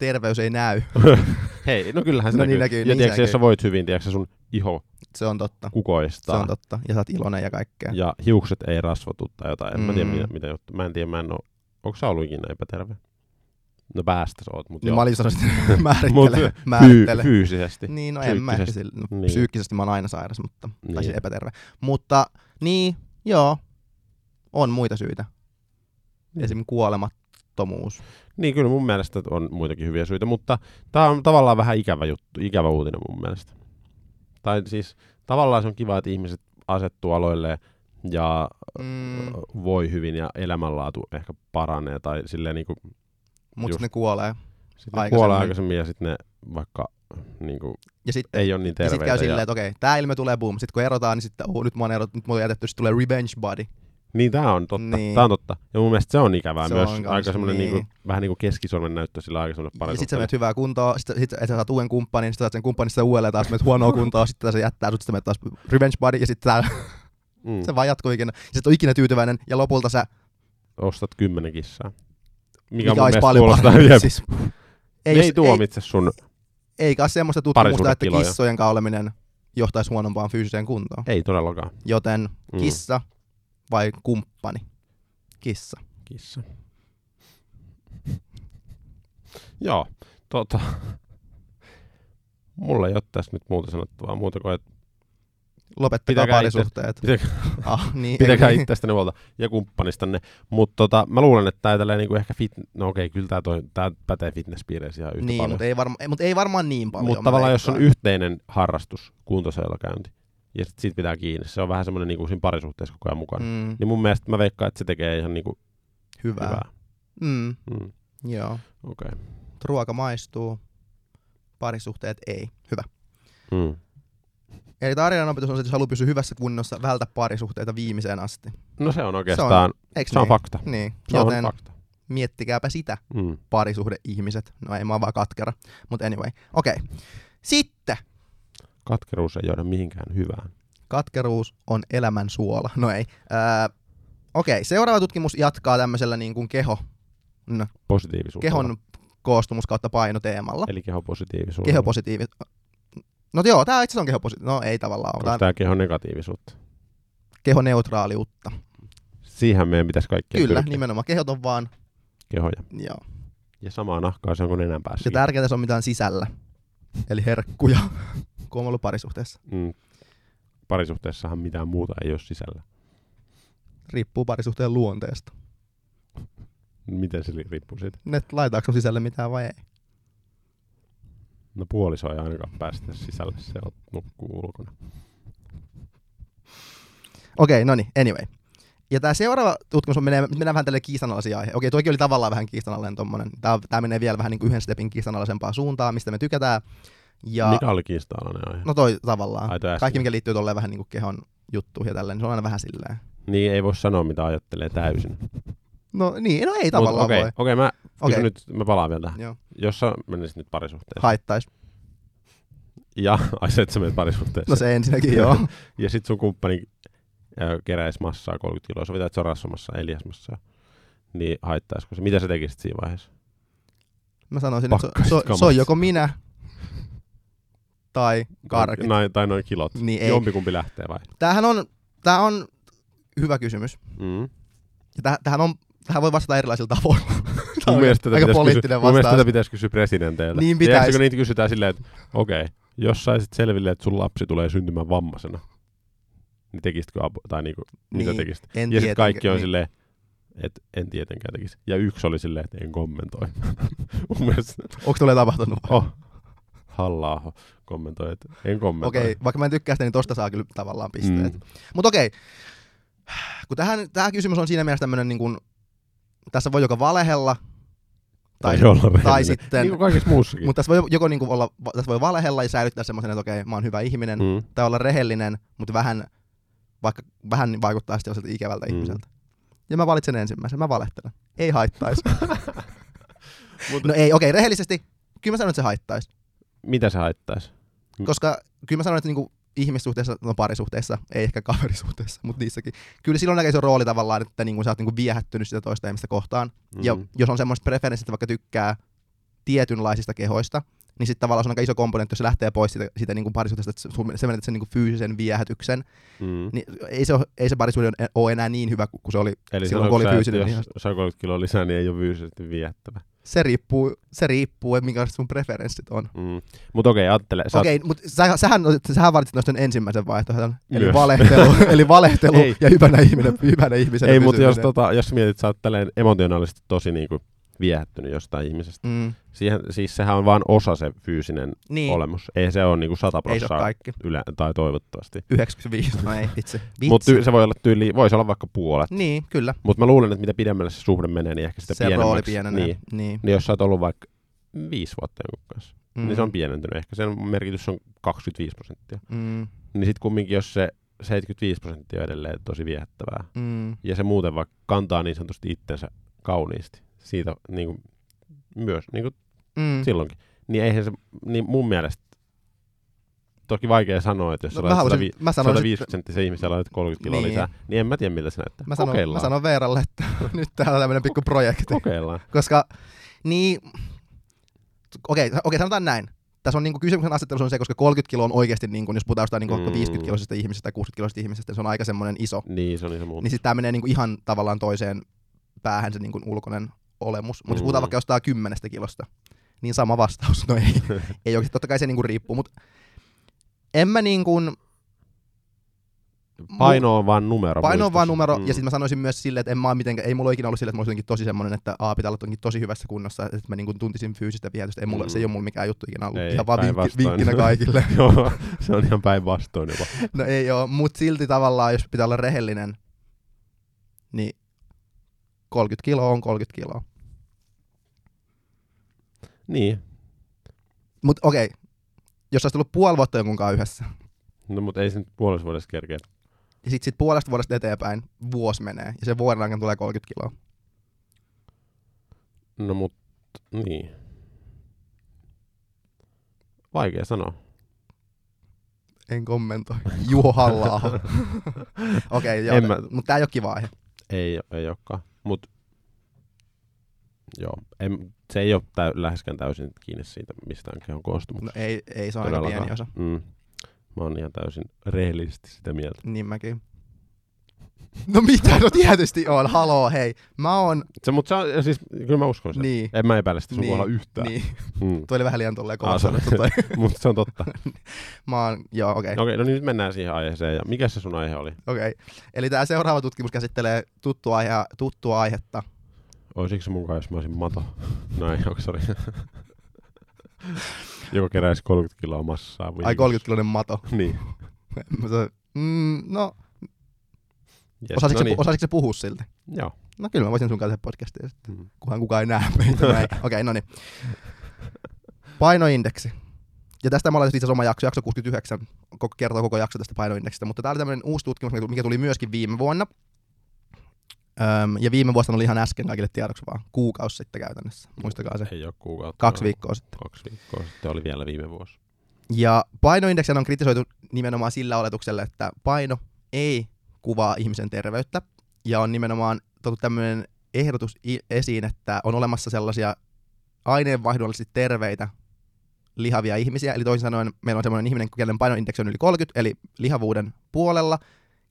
terveys ei näy. Hei, no kyllähän se No näkyy. niin näkyy, ja niin tiedätkö, se jos sä voit hyvin, tiedätkö, sun iho Se on totta. Se kukoistaa. on totta. Ja sä oot iloinen ja kaikkea. Ja hiukset ei rasvatu tai jotain. En mä tiedä, Mm. mitä, mitä juttu. Mä en tiedä, mä en oo... Onko sä ollut ikinä epäterve? No päästä sä oot, mutta Niin joo. mä olin sanonut, Mut määrittele. Fyy- määrittele. fyysisesti. Niin, no en mä ehkä Psyykkisesti. sillä, no, Niin. psyykkisesti mä oon aina sairas, mutta, tai Niin. siis epäterve. Mutta niin, joo, on muita syitä. Niin. Esim. kuolemattomuus. Niin, kyllä mun mielestä on muitakin hyviä syitä, mutta tää on tavallaan vähän ikävä juttu, ikävä uutinen mun mielestä. Tai siis tavallaan se on kiva, että ihmiset asettuu aloille ja Mm, voi hyvin ja elämänlaatu ehkä paranee tai silleen niinku, mutta ne kuolee. sit ne kuolee aikaisemmin ja sitten ne vaikka niinku, Ja sitten ei ole niin ja sit terveitä. käy silleen, että okei, tää ilme tulee boom. Sitten kun erotaan, niin sitten oh, nyt mä oon erot, nyt mulla on jätetty, sitten tulee revenge body. Niin, tää on totta. Niin. Niin. Tää on totta. Ja mun mielestä se on ikävää Se myös. on aika semmonen niin. niinku, vähän niinku keskisormen näyttö sillä aika semmonen Ja pari sit sä menet hyvää kuntoa, sit, sit, sit sä saat uuden kumppanin, sit sä saat sen kumppanin sitten uudelleen taas menet huonoa kuntoa, sitten se jättää sut, sitten menet taas revenge body, ja sitten tää, mm. se vaan jatkuu ikinä. Ja sit on ikinä tyytyväinen, ja lopulta sä, Ostat kymmenen kissaa. Mikä, mikä mun olisi mielestä paljon jep. Siis, ei, ei tuomitse sun, eikä ole semmoista tutkimusta, että kissojen kauleminen johtaisi huonompaan fyysiseen kuntoon. ei todellakaan. Joten Mm. Vai kumppani? Kissa. Kissa. Joo, tota, mulla ei ole tässä nyt muuta sanottavaa, muuta kuin, että Lopettakaa parisuhteet. pitäkää, Ah, niin, pitäkää itsestäni huolta ja kumppanistanne. Mutta tota, mä luulen, että tää tälleen niinku ehkä fit... No okei, kyllä tää, toi, tää pätee fitnesspiireissä ihan yhtä Niin, paljon. mutta ei, varma, mut ei varmaan niin paljon. Mutta tavallaan jos on yhteinen harrastus, kuntosalilla ja sit siitä pitää kiinni, se on vähän semmoinen niinku siinä parisuhteessa koko ajan mukana. Mm. Niin mun mielestä mä veikkaan, että se tekee ihan niinku hyvää. hyvää. Mm, Mm. joo. Okei. Okay. Ruoka maistuu, parisuhteet ei. Hyvä. Mm. Eli tarinan opetus on se, että jos haluaa pysyä hyvässä kunnossa, vältä parisuhteita viimeiseen asti. No se on oikeastaan, Eikö se on niin? fakta. Niin, Se joten on fakta. miettikääpä sitä, Mm. parisuhde-ihmiset. No ei mä oon vaan katkera, mutta anyway. Okei. Okay. Sitten Katkeruus ei johda mihinkään hyvään. katkeruus on elämän suola. No ei. Öö, Okei, seuraava tutkimus jatkaa tämmöisellä niin kuin keho, no, Positiivisuudella. kehon koostumus kautta painoteemalla. Eli kehopositiivisuudella. Kehopositiivi... No joo, tää itse asiassa on kehopositiivisuutta. No ei tavallaan ole. Onko tämä keho negatiivisuutta? kehoneutraaliutta. Siihen meidän pitäisi kaikki Kyllä, pyrkiä. nimenomaan. Kehot on vaan, Kehoja. joo. Ja samaa nahkaa se on kuin nenän päässä. Ja tärkeintä se on mitään sisällä. Eli herkkuja, kun on ollut parisuhteessa. mm. Parisuhteessahan mitään muuta ei ole sisällä. Riippuu parisuhteen luonteesta. Miten se riippuu siitä? Ne laitaanko sun sisälle mitään vai ei. No puoliso ei ainakaan päästä sisälle, se on nukkuu ulkona. Okei, no niin, anyway. Ja tämä seuraava tutkimus on menee, mennään vähän tälle kiistanalaisia aihe. Okei, toikin oli tavallaan vähän kiistanalainen tommonen. Tämä, tämä menee vielä vähän niin kuin yhden stepin kiistanalaisempaan suuntaan, mistä me tykätään. Ja, Mikä oli kiistanalainen aihe? No toi tavallaan. Kaikki, mikä liittyy tolleen vähän niin kuin kehon juttuihin ja tälleen, niin se on aina vähän silleen. Niin ei voi sanoa mitä ajattelee täysin. No niin, no ei Mut tavallaan Okei, voi. okei, mä Okei. kysyn nyt, mä palaan vielä tähän. Joo. Jos sä menisit nyt parisuhteeseen. Haittais. Ja, ai se, että sä menet parisuhteeseen. No se ensinnäkin, joo. Ja sit sun kumppani äh, keräisi massaa 30 kiloa, sovitaan, että se on rasvamassa, ei lihasmassa. Niin haittaisiko se? Mitä sä tekisit siinä vaiheessa? Mä sanoisin, että se, Pakkaisit se, kamat. on joko minä tai karkit. Noin, tai noin kilot. Niin ei. Jompikumpi lähtee vai? Tämähän on, tää on hyvä kysymys. Mm. Ja täh, tähän, on, tähän voi vastata erilaisilla tavoilla. Tää Mun mielestä, aika poliittinen kysyä, mun mielestä tätä pitäisi kysyä presidenteiltä. Niin Tiedätkö, pitäisi. kun niitä kysytään silleen, että okei, okay, jos saisit selville, että sun lapsi tulee syntymään vammaisena, niin tekisitkö abu, tai niinku, mitä Niin, tekisit? En Ja sitten kaikki on niin. silleen, että en tietenkään tekisi. Ja yksi oli silleen, että en kommentoi. Onko tulee tapahtunut? oh, halla kommentoi, että en kommentoi. Okei, vaikka mä en tykkää sitä, niin tosta saa kyllä tavallaan pisteet. Mm. Mutta okei, kun tähän, tähän kysymys on siinä mielessä tämmönen niin kuin, tässä voi joko valehella, tai, Tai, olla tai sitten, Niin kuin kaikessa muussakin. mutta tässä voi joko niin kuin olla, tässä voi valehella ja säilyttää semmoisen, että okei, mä oon hyvä ihminen, mm. tai olla rehellinen, mutta vähän, vaikka vähän vaikuttaa sitten sellaiselta ikävältä Mm. ihmiseltä. Ja mä valitsen ensimmäisen, mä valehtelen. Ei haittaisi. No ei, okei, rehellisesti, kyllä mä sanon, että se haittaisi. Mitä se haittaisi? Koska kyllä mä sanon, että niinku ihmissuhteessa, no parisuhteessa, ei ehkä kaverisuhteessa, mutta niissäkin. Kyllä silloin näkee se rooli tavallaan, että niinku sä oot niinku viehättynyt sitä toista ihmistä kohtaan. Mm. Ja jos on semmoista preferenssit, että vaikka tykkää tietynlaisista kehoista, niin sitten tavallaan se on aika iso komponentti, jos se lähtee pois siitä, siitä niinku parisuhteesta, että sun- se menetät sen niinku fyysisen viehätyksen, Mm. niin ei se, ole, ei se parisuhde ole enää niin hyvä kuin se oli Eli silloin, kun oli fyysinen vihas. jos saa 30 kiloa lisää, niin ei ole fyysisesti viehättävä. Se riippuu, se riippuu että minkälaiset sun preferenssit on. Mm. Mutta okei, ajattele. sä oot- Okei, mutta sä, sähän, sähän valitsit noista ensimmäisen vaihtoehdon, eli Myös. valehtelu, eli valehtelu ja hyvänä, ihminen, hyvänä ihmisenä Ei, mutta jos, tota, jos mietit, sä oot tälleen emotionaalisesti tosi niinku viehättynyt jostain ihmisestä. Mm. Siihen, siis sehän on vain osa se fyysinen Niin, olemus. Ei se ole niinku 100 ei se ole prosenttia yle, tai toivottavasti. 95, no ei, vitsi. Mutta se voi olla tyyli, voisi olla vaikka puolet. Niin, kyllä. Mutta mä luulen, että mitä pidemmälle se suhde menee, niin ehkä sitä se rooli pienemmäksi. pienenee. Niin. niin. niin jos sä oot ollut vaikka viisi vuotta jonkun kanssa, Mm. mm. niin se on pienentynyt. Ehkä sen merkitys on 25 prosenttia. Mm. Niin sitten kumminkin, jos se 75 prosenttia on edelleen tosi viehättävää, Mm. ja se muuten vaikka kantaa niin sanotusti itsensä kauniisti, siitä niin kuin, myös niin kuin Mm. silloinkin, niin eihän se, niin mun mielestä, toki vaikea sanoa, että jos No, no, mä, sä laitat haluaisin, 150 mä sanon, 150 senttisen ihmisen laitat 30 kiloa Niin. lisää, niin en mä tiedä miltä se näyttää. mä, sanon, mä Kokeillaan. sanon Veeralle, että nyt täällä on tämmöinen pikku projekti. Kokeillaan. Koska, niin, okei, okei sanotaan näin. Tässä on niinku kysymyksen asettelu on se, koska 30 kiloa on oikeasti, niinku, jos puhutaan jostain niinku Mm. mm. 50 kiloisesta ihmisestä tai 60 kiloisesta ihmisestä, se on aika semmoinen iso. Niin, se on ihan muuta. Niin sitten tämä menee niinku ihan tavallaan toiseen päähän se niinku ulkoinen olemus. Mutta jos Mm. puhutaan vaikka jostain 10 kilosta, niin sama vastaus. No ei, ei oikeasti, totta kai se niinku riippuu, mutta en mä niinku, Paino on vaan numero. Paino on vaan numero, mm. ja sitten mä sanoisin myös silleen, että en mä mitenkään, ei mulla ikinä ollut silleen, että mä olisin tosi semmoinen, että A pitää olla tosi hyvässä kunnossa, että mä niinku tuntisin fyysistä viehätystä. Ei mulla, Mm. Se ei ole mulla mikään juttu ikinä ollut. Ei, Ihan vaan vinkki, vinkkinä kaikille. Joo, se on ihan päinvastoin jopa. no ei oo, mut silti tavallaan, jos pitää olla rehellinen, niin 30 kiloa on 30 kiloa. Niin, Mut okei, jos olisi tullut puoli vuotta jonkun kanssa yhdessä, no mutta ei se nyt puolessa vuodessa kerkeä. ja sit, sit puolesta vuodesta eteenpäin vuosi menee, ja se vuoden aikana tulee 30 kiloa. No mut, niin. Vaikea sanoa. En kommentoi. Juho halla Okei, t- mä- mutta tää ei ole kiva aihe. Ei, ei olekaan. Mut, joo, en, se ei ole täy, läheskään täysin kiinni siitä mistään kehon koostumuksesta. No ei, ei se on aika pieni osa. Mm. Mä oon ihan täysin rehellisesti sitä mieltä. Niin mäkin. No mitä? No tietysti on. Haloo, hei. Mä oon... Se, mutta se on, siis, kyllä mä uskon sen. Niin. En mä epäile sitä sun Niin, yhtään. Niin. Mm. Toi oli vähän liian tolleen Ah, kovaa on- sanottu toi. mutta se on totta. Mä oon... Joo, okei. Okei, no niin nyt mennään siihen aiheeseen. Ja mikä se sun aihe oli? Okei. Eli tää seuraava tutkimus käsittelee tuttua, aihe, tuttua aihetta. Olisiko se mukaan, jos mä olisin mato? No ei, onko sori. Joka keräisi 30 kiloa massaa. Ai viikossa. 30 kiloinen mato. Niin. Mm, no, Yes, osasitko, no se, niin. osasitko se puhua silti? Joo. No kyllä mä voisin sun kanssa tehdä podcastia, sitten, Mm. kunhan kukaan ei näe meitä. näin. Okei, no niin. Painoindeksi. Ja tästä mä olen itse oma jakso, jakso 69, koko, kertoo koko jakso tästä painoindeksistä, mutta tämä oli tämmöinen uusi tutkimus, mikä tuli myöskin viime vuonna. Öm, ja viime vuosina oli ihan äsken kaikille tiedoksi vaan, kuukausi sitten käytännössä, muistakaa se. Ei ole kuukautta. Kaksi viikkoa sitten. Kaksi viikkoa sitten oli vielä viime vuosi. Ja painoindeksiä on kritisoitu nimenomaan sillä oletuksella, että paino ei kuvaa ihmisen terveyttä. Ja on nimenomaan tuotu tämmöinen ehdotus esiin, että on olemassa sellaisia aineenvaihdollisesti terveitä lihavia ihmisiä. Eli toisin sanoen meillä on semmoinen ihminen, kenen painoindeksi on yli 30, eli lihavuuden puolella.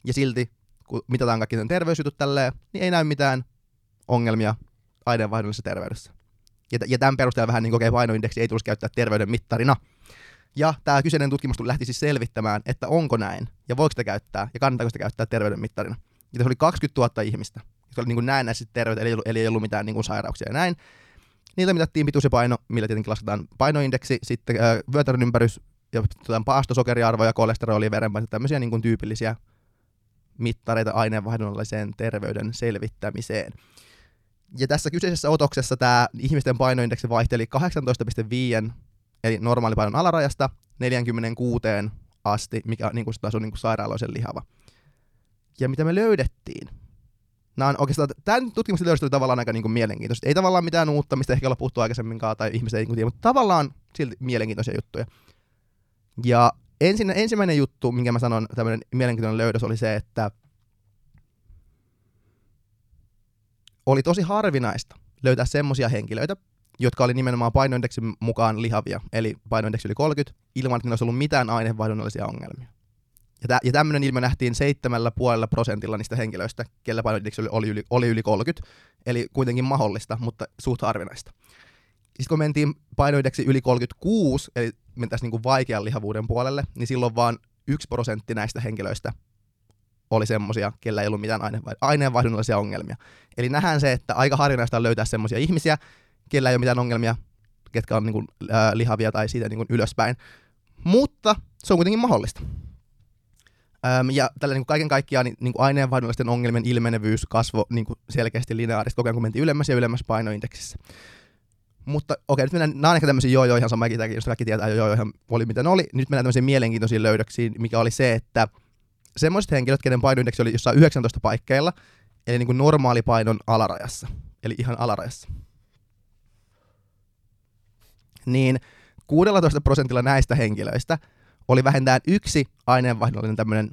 Ja silti, kun mitataan kaikki sen terveysjutut tälleen, niin ei näy mitään ongelmia aineenvaihdollisessa terveydessä. Ja, ja tämän perusteella vähän niin kokee painoindeksi ei tulisi käyttää terveyden mittarina. Ja tämä kyseinen tutkimus lähti siis selvittämään, että onko näin, ja voiko sitä käyttää, ja kannattaako sitä käyttää terveyden mittarina. Ja tässä oli 20 000 ihmistä, jotka oli niin näennäisesti terveyttä, eli, eli ei ollut mitään niin kuin sairauksia ja näin. Niitä mitattiin pituus ja paino, millä tietenkin lasketaan painoindeksi, sitten äh, vyötärön ympärys, ja tuota, paastosokeriarvo ja kolesteroli ja verenpaine, tämmöisiä niin kuin tyypillisiä mittareita aineenvaihdonnalliseen terveyden selvittämiseen. Ja tässä kyseisessä otoksessa tämä ihmisten painoindeksi vaihteli 18,5 eli normaalipainon alarajasta 46 asti, mikä niin kuin taas on niin kuin sairaaloisen lihava. Ja mitä me löydettiin? Nämä on oikeastaan, tämän tutkimuksen löydökset oli tavallaan aika niin kuin mielenkiintoista. Ei tavallaan mitään uutta, mistä ehkä olla puhuttu aikaisemminkaan tai ihmiset ei niin kuin tiedä, mutta tavallaan silti mielenkiintoisia juttuja. Ja ensin, ensimmäinen juttu, minkä mä sanon, tämmöinen mielenkiintoinen löydös oli se, että oli tosi harvinaista löytää semmoisia henkilöitä, jotka oli nimenomaan painoindeksin mukaan lihavia, eli painoindeksi yli 30, ilman että niillä olisi ollut mitään aineenvaihdunnallisia ongelmia. Ja, tä, ja tämmöinen ilmiö nähtiin 7,5 prosentilla niistä henkilöistä, kellä painoindeksi oli, oli, yli, oli yli 30, eli kuitenkin mahdollista, mutta suht harvinaista. Sitten kun mentiin painoindeksi yli 36, eli mentäisiin niin kuin vaikean lihavuuden puolelle, niin silloin vaan 1 prosentti näistä henkilöistä oli semmoisia, kellä ei ollut mitään aineenvaihdunnallisia ongelmia. Eli nähdään se, että aika harvinaista on löytää semmoisia ihmisiä, kellä ei ole mitään ongelmia, ketkä on niin kuin, äh, lihavia tai siitä niin kuin ylöspäin. Mutta se on kuitenkin mahdollista. Öm, ja tällä niin kuin kaiken kaikkiaan niin, niin kuin aineenvaihdunnallisten ongelmien ilmenevyys kasvoi niin selkeästi lineaarisesti koko ajan, kun mentiin ylemmäs ja ylemmäs painoindeksissä. Mutta okei, nyt mennään, nämä on ehkä tämmöisiä joo ihan sama, jos kaikki tietää joo ihan oli miten oli. Nyt mennään tämmöisiin mielenkiintoisiin löydöksiin, mikä oli se, että semmoiset henkilöt, kenen painoindeksi oli jossain 19 paikkeilla, eli niin kuin normaali painon alarajassa, eli ihan alarajassa, niin 16 prosentilla näistä henkilöistä oli vähintään yksi aineenvaihdollinen tämmöinen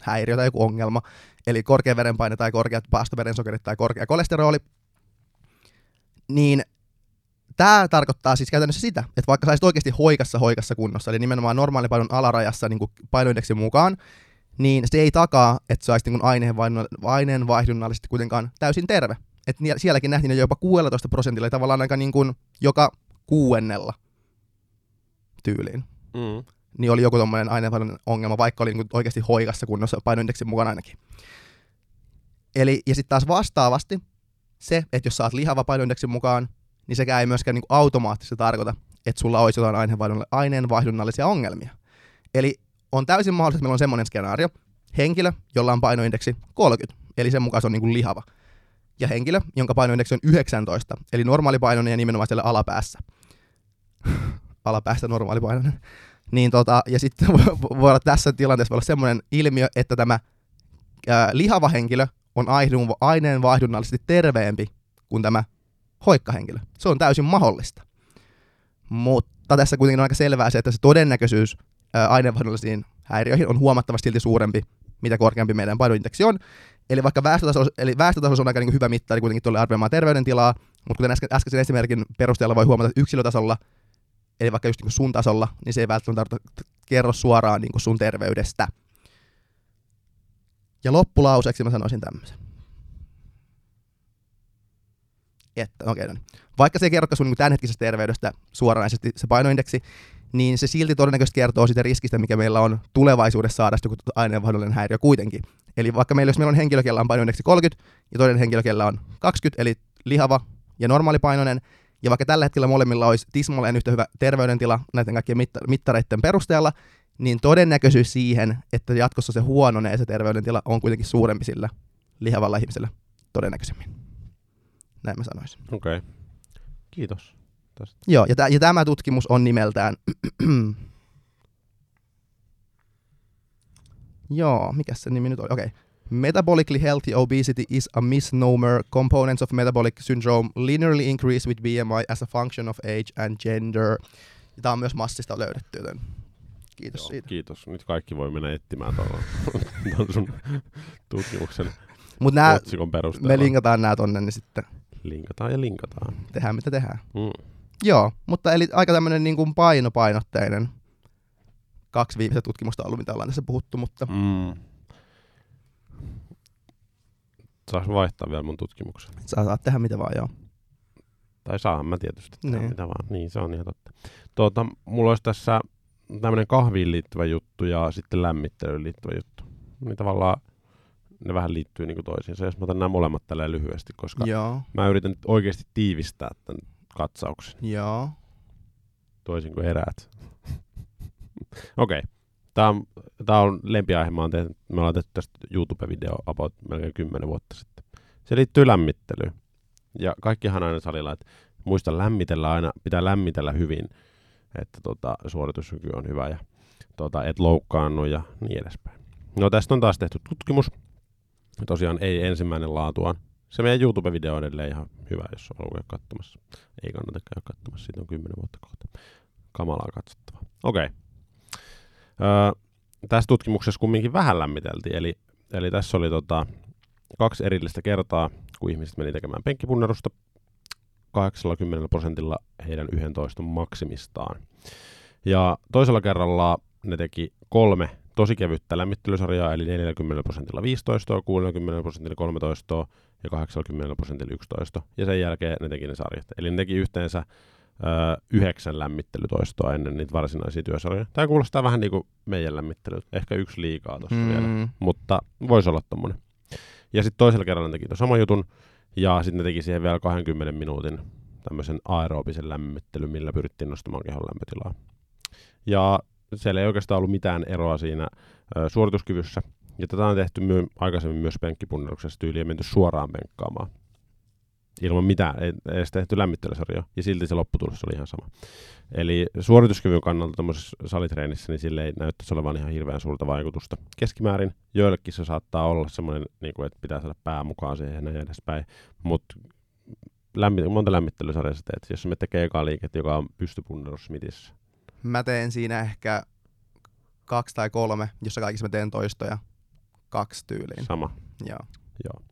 häiriö tai joku ongelma, eli korkea verenpaine tai korkeat paastoverensokerit tai korkea kolesteroli, niin tämä tarkoittaa siis käytännössä sitä, että vaikka saisit oikeasti hoikassa hoikassa kunnossa, eli nimenomaan normaalipainon alarajassa niin painoindeksin mukaan, niin se ei takaa, että saisit niin aineenvaihdunnallisesti kuitenkaan täysin terve. Et sielläkin nähtiin jopa 16 prosentilla, tavallaan aika niin kuin joka kuuennella tyyliin. Mm. Niin oli joku tommoinen aineenvaihdunnan ongelma, vaikka oli niin oikeasti hoikassa kunnossa painoindeksin mukaan ainakin. Eli, ja sitten taas vastaavasti se, että jos saat lihava painoindeksin mukaan, niin sekään ei myöskään niin automaattisesti tarkoita, että sulla olisi jotain aineenvaihdunnallisia ongelmia. Eli on täysin mahdollista, että meillä on semmoinen skenaario, henkilö, jolla on painoindeksi 30, eli sen mukaan se on niin kuin lihava, ja henkilö, jonka painoindeksi on 19, eli normaalipainoinen ja nimenomaan siellä alapäässä. alapäässä normaalipainoinen. Niin tota, ja sitten voi olla tässä tilanteessa voi olla semmoinen ilmiö, että tämä ää, lihava henkilö on aineenvaihdunnallisesti terveempi kuin tämä hoikkahenkilö. Se on täysin mahdollista. Mutta tässä kuitenkin on aika selvää se, että se todennäköisyys aineenvaihdollisiin häiriöihin on huomattavasti silti suurempi, mitä korkeampi meidän painoindeksi on. Eli vaikka väestötaso, eli väestötaso on aika niin hyvä mittari kuitenkin tuolle arvioimaan terveydentilaa, mutta kuten äsken, äskeisen esimerkin perusteella voi huomata, että yksilötasolla, eli vaikka just niin sun tasolla, niin se ei välttämättä kerro suoraan niin sun terveydestä. Ja loppulauseeksi mä sanoisin tämmöisen että okay, no vaikka se ei kerro sun niin tämänhetkisestä terveydestä suoranaisesti se painoindeksi, niin se silti todennäköisesti kertoo siitä riskistä, mikä meillä on tulevaisuudessa saada joku aineenvaihdollinen häiriö kuitenkin. Eli vaikka meillä, jos meillä on henkilö, kellä on painoindeksi 30 ja toinen henkilö, on 20, eli lihava ja normaalipainoinen, ja vaikka tällä hetkellä molemmilla olisi tismalleen yhtä hyvä terveydentila näiden kaikkien mitta- mittareiden perusteella, niin todennäköisyys siihen, että jatkossa se huononee se terveydentila, on kuitenkin suurempi sillä lihavalla ihmisellä todennäköisemmin. Näin mä sanoisin. Okei. Okay. Kiitos. Tästä. Joo, ja, t- ja tämä tutkimus on nimeltään... Joo, mikä se nimi nyt oli? Okei. Okay. Metabolically healthy obesity is a misnomer. Components of metabolic syndrome linearly increase with BMI as a function of age and gender. Ja tämä on myös massista löydetty, joten kiitos Joo, siitä. Kiitos. Nyt kaikki voi mennä etsimään tuon sun tutkimuksen Mut nää, Me linkataan nämä tonne, niin sitten Linkataan ja linkataan. Tehdään mitä tehdään. Mm. Joo, mutta eli aika tämmöinen niin kuin painopainotteinen kaksi viimeistä tutkimusta ollut, mitä ollaan tässä puhuttu, mutta... Mm. Saas vaihtaa vielä mun tutkimuksen. Saa, saat tehdä mitä vaan, joo. Tai saan mä tietysti tehdä niin. mitä vaan. Niin, se on ihan totta. Tuota, mulla olisi tässä tämmöinen kahviin liittyvä juttu ja sitten lämmittelyyn liittyvä juttu. Niin tavallaan ne vähän liittyy niin toisiinsa, jos mä otan nämä molemmat tälleen lyhyesti, koska Joo. mä yritän oikeasti tiivistää tämän katsauksen. Joo. Toisin kuin eräät. Okei. Okay. Tämä on, tää on lempiaihe. Mä, tehnyt, me ollaan tehty tästä YouTube-video about melkein 10 vuotta sitten. Se liittyy lämmittelyyn. Ja kaikkihan aina salilla, että muista lämmitellä aina, pitää lämmitellä hyvin, että tota, suorituskyky on hyvä ja tota, et loukkaannu ja niin edespäin. No tästä on taas tehty tutkimus, Tosiaan ei ensimmäinen laatuaan. Se meidän YouTube-video on edelleen ihan hyvä, jos on ollut katsomassa. Ei kannata käydä katsomassa, siitä on kymmenen vuotta kohta. Kamalaa katsottavaa. Okei. Okay. Öö, tässä tutkimuksessa kumminkin vähän lämmiteltiin, eli, eli tässä oli tota, kaksi erillistä kertaa, kun ihmiset meni tekemään penkkipunnerusta 80 prosentilla heidän 11 maksimistaan. Ja toisella kerralla ne teki kolme tosi kevyttä lämmittelysarjaa, eli 40 prosentilla 15, 60 prosentilla 13 ja 80 prosentilla 11. Ja sen jälkeen ne teki ne sarjat. Eli ne teki yhteensä öö, yhdeksän lämmittelytoistoa ennen niitä varsinaisia työsarjoja. Tämä kuulostaa vähän niin kuin meidän lämmittelyltä. Ehkä yksi liikaa tuossa mm. vielä, mutta voisi olla tommonen. Ja sitten toisella kerralla ne teki tuon saman jutun, ja sitten ne teki siihen vielä 20 minuutin tämmöisen aerobisen lämmittelyn, millä pyrittiin nostamaan kehon lämpötilaa. Ja siellä ei oikeastaan ollut mitään eroa siinä suorituskyvyssä. Ja tätä on tehty myö, aikaisemmin myös penkkipunneruksessa tyyliin menty suoraan penkkaamaan. Ilman mitään, ei edes tehty lämmittelysarjoja. Ja silti se lopputulos oli ihan sama. Eli suorituskyvyn kannalta tämmöisessä salitreenissä, niin sille ei näyttäisi olevan ihan hirveän suurta vaikutusta. Keskimäärin joillekin se saattaa olla semmoinen, niin kuin, että pitää saada pää mukaan siihen ja näin edespäin. Mutta lämmi- monta lämmittelysarjaa sä teet? Jos me tekee eka liiket, joka on pystypunnerus smitissä. Mä teen siinä ehkä kaksi tai kolme, jossa kaikissa mä teen toistoja kaksi tyyliin. Sama. Joo. Joo.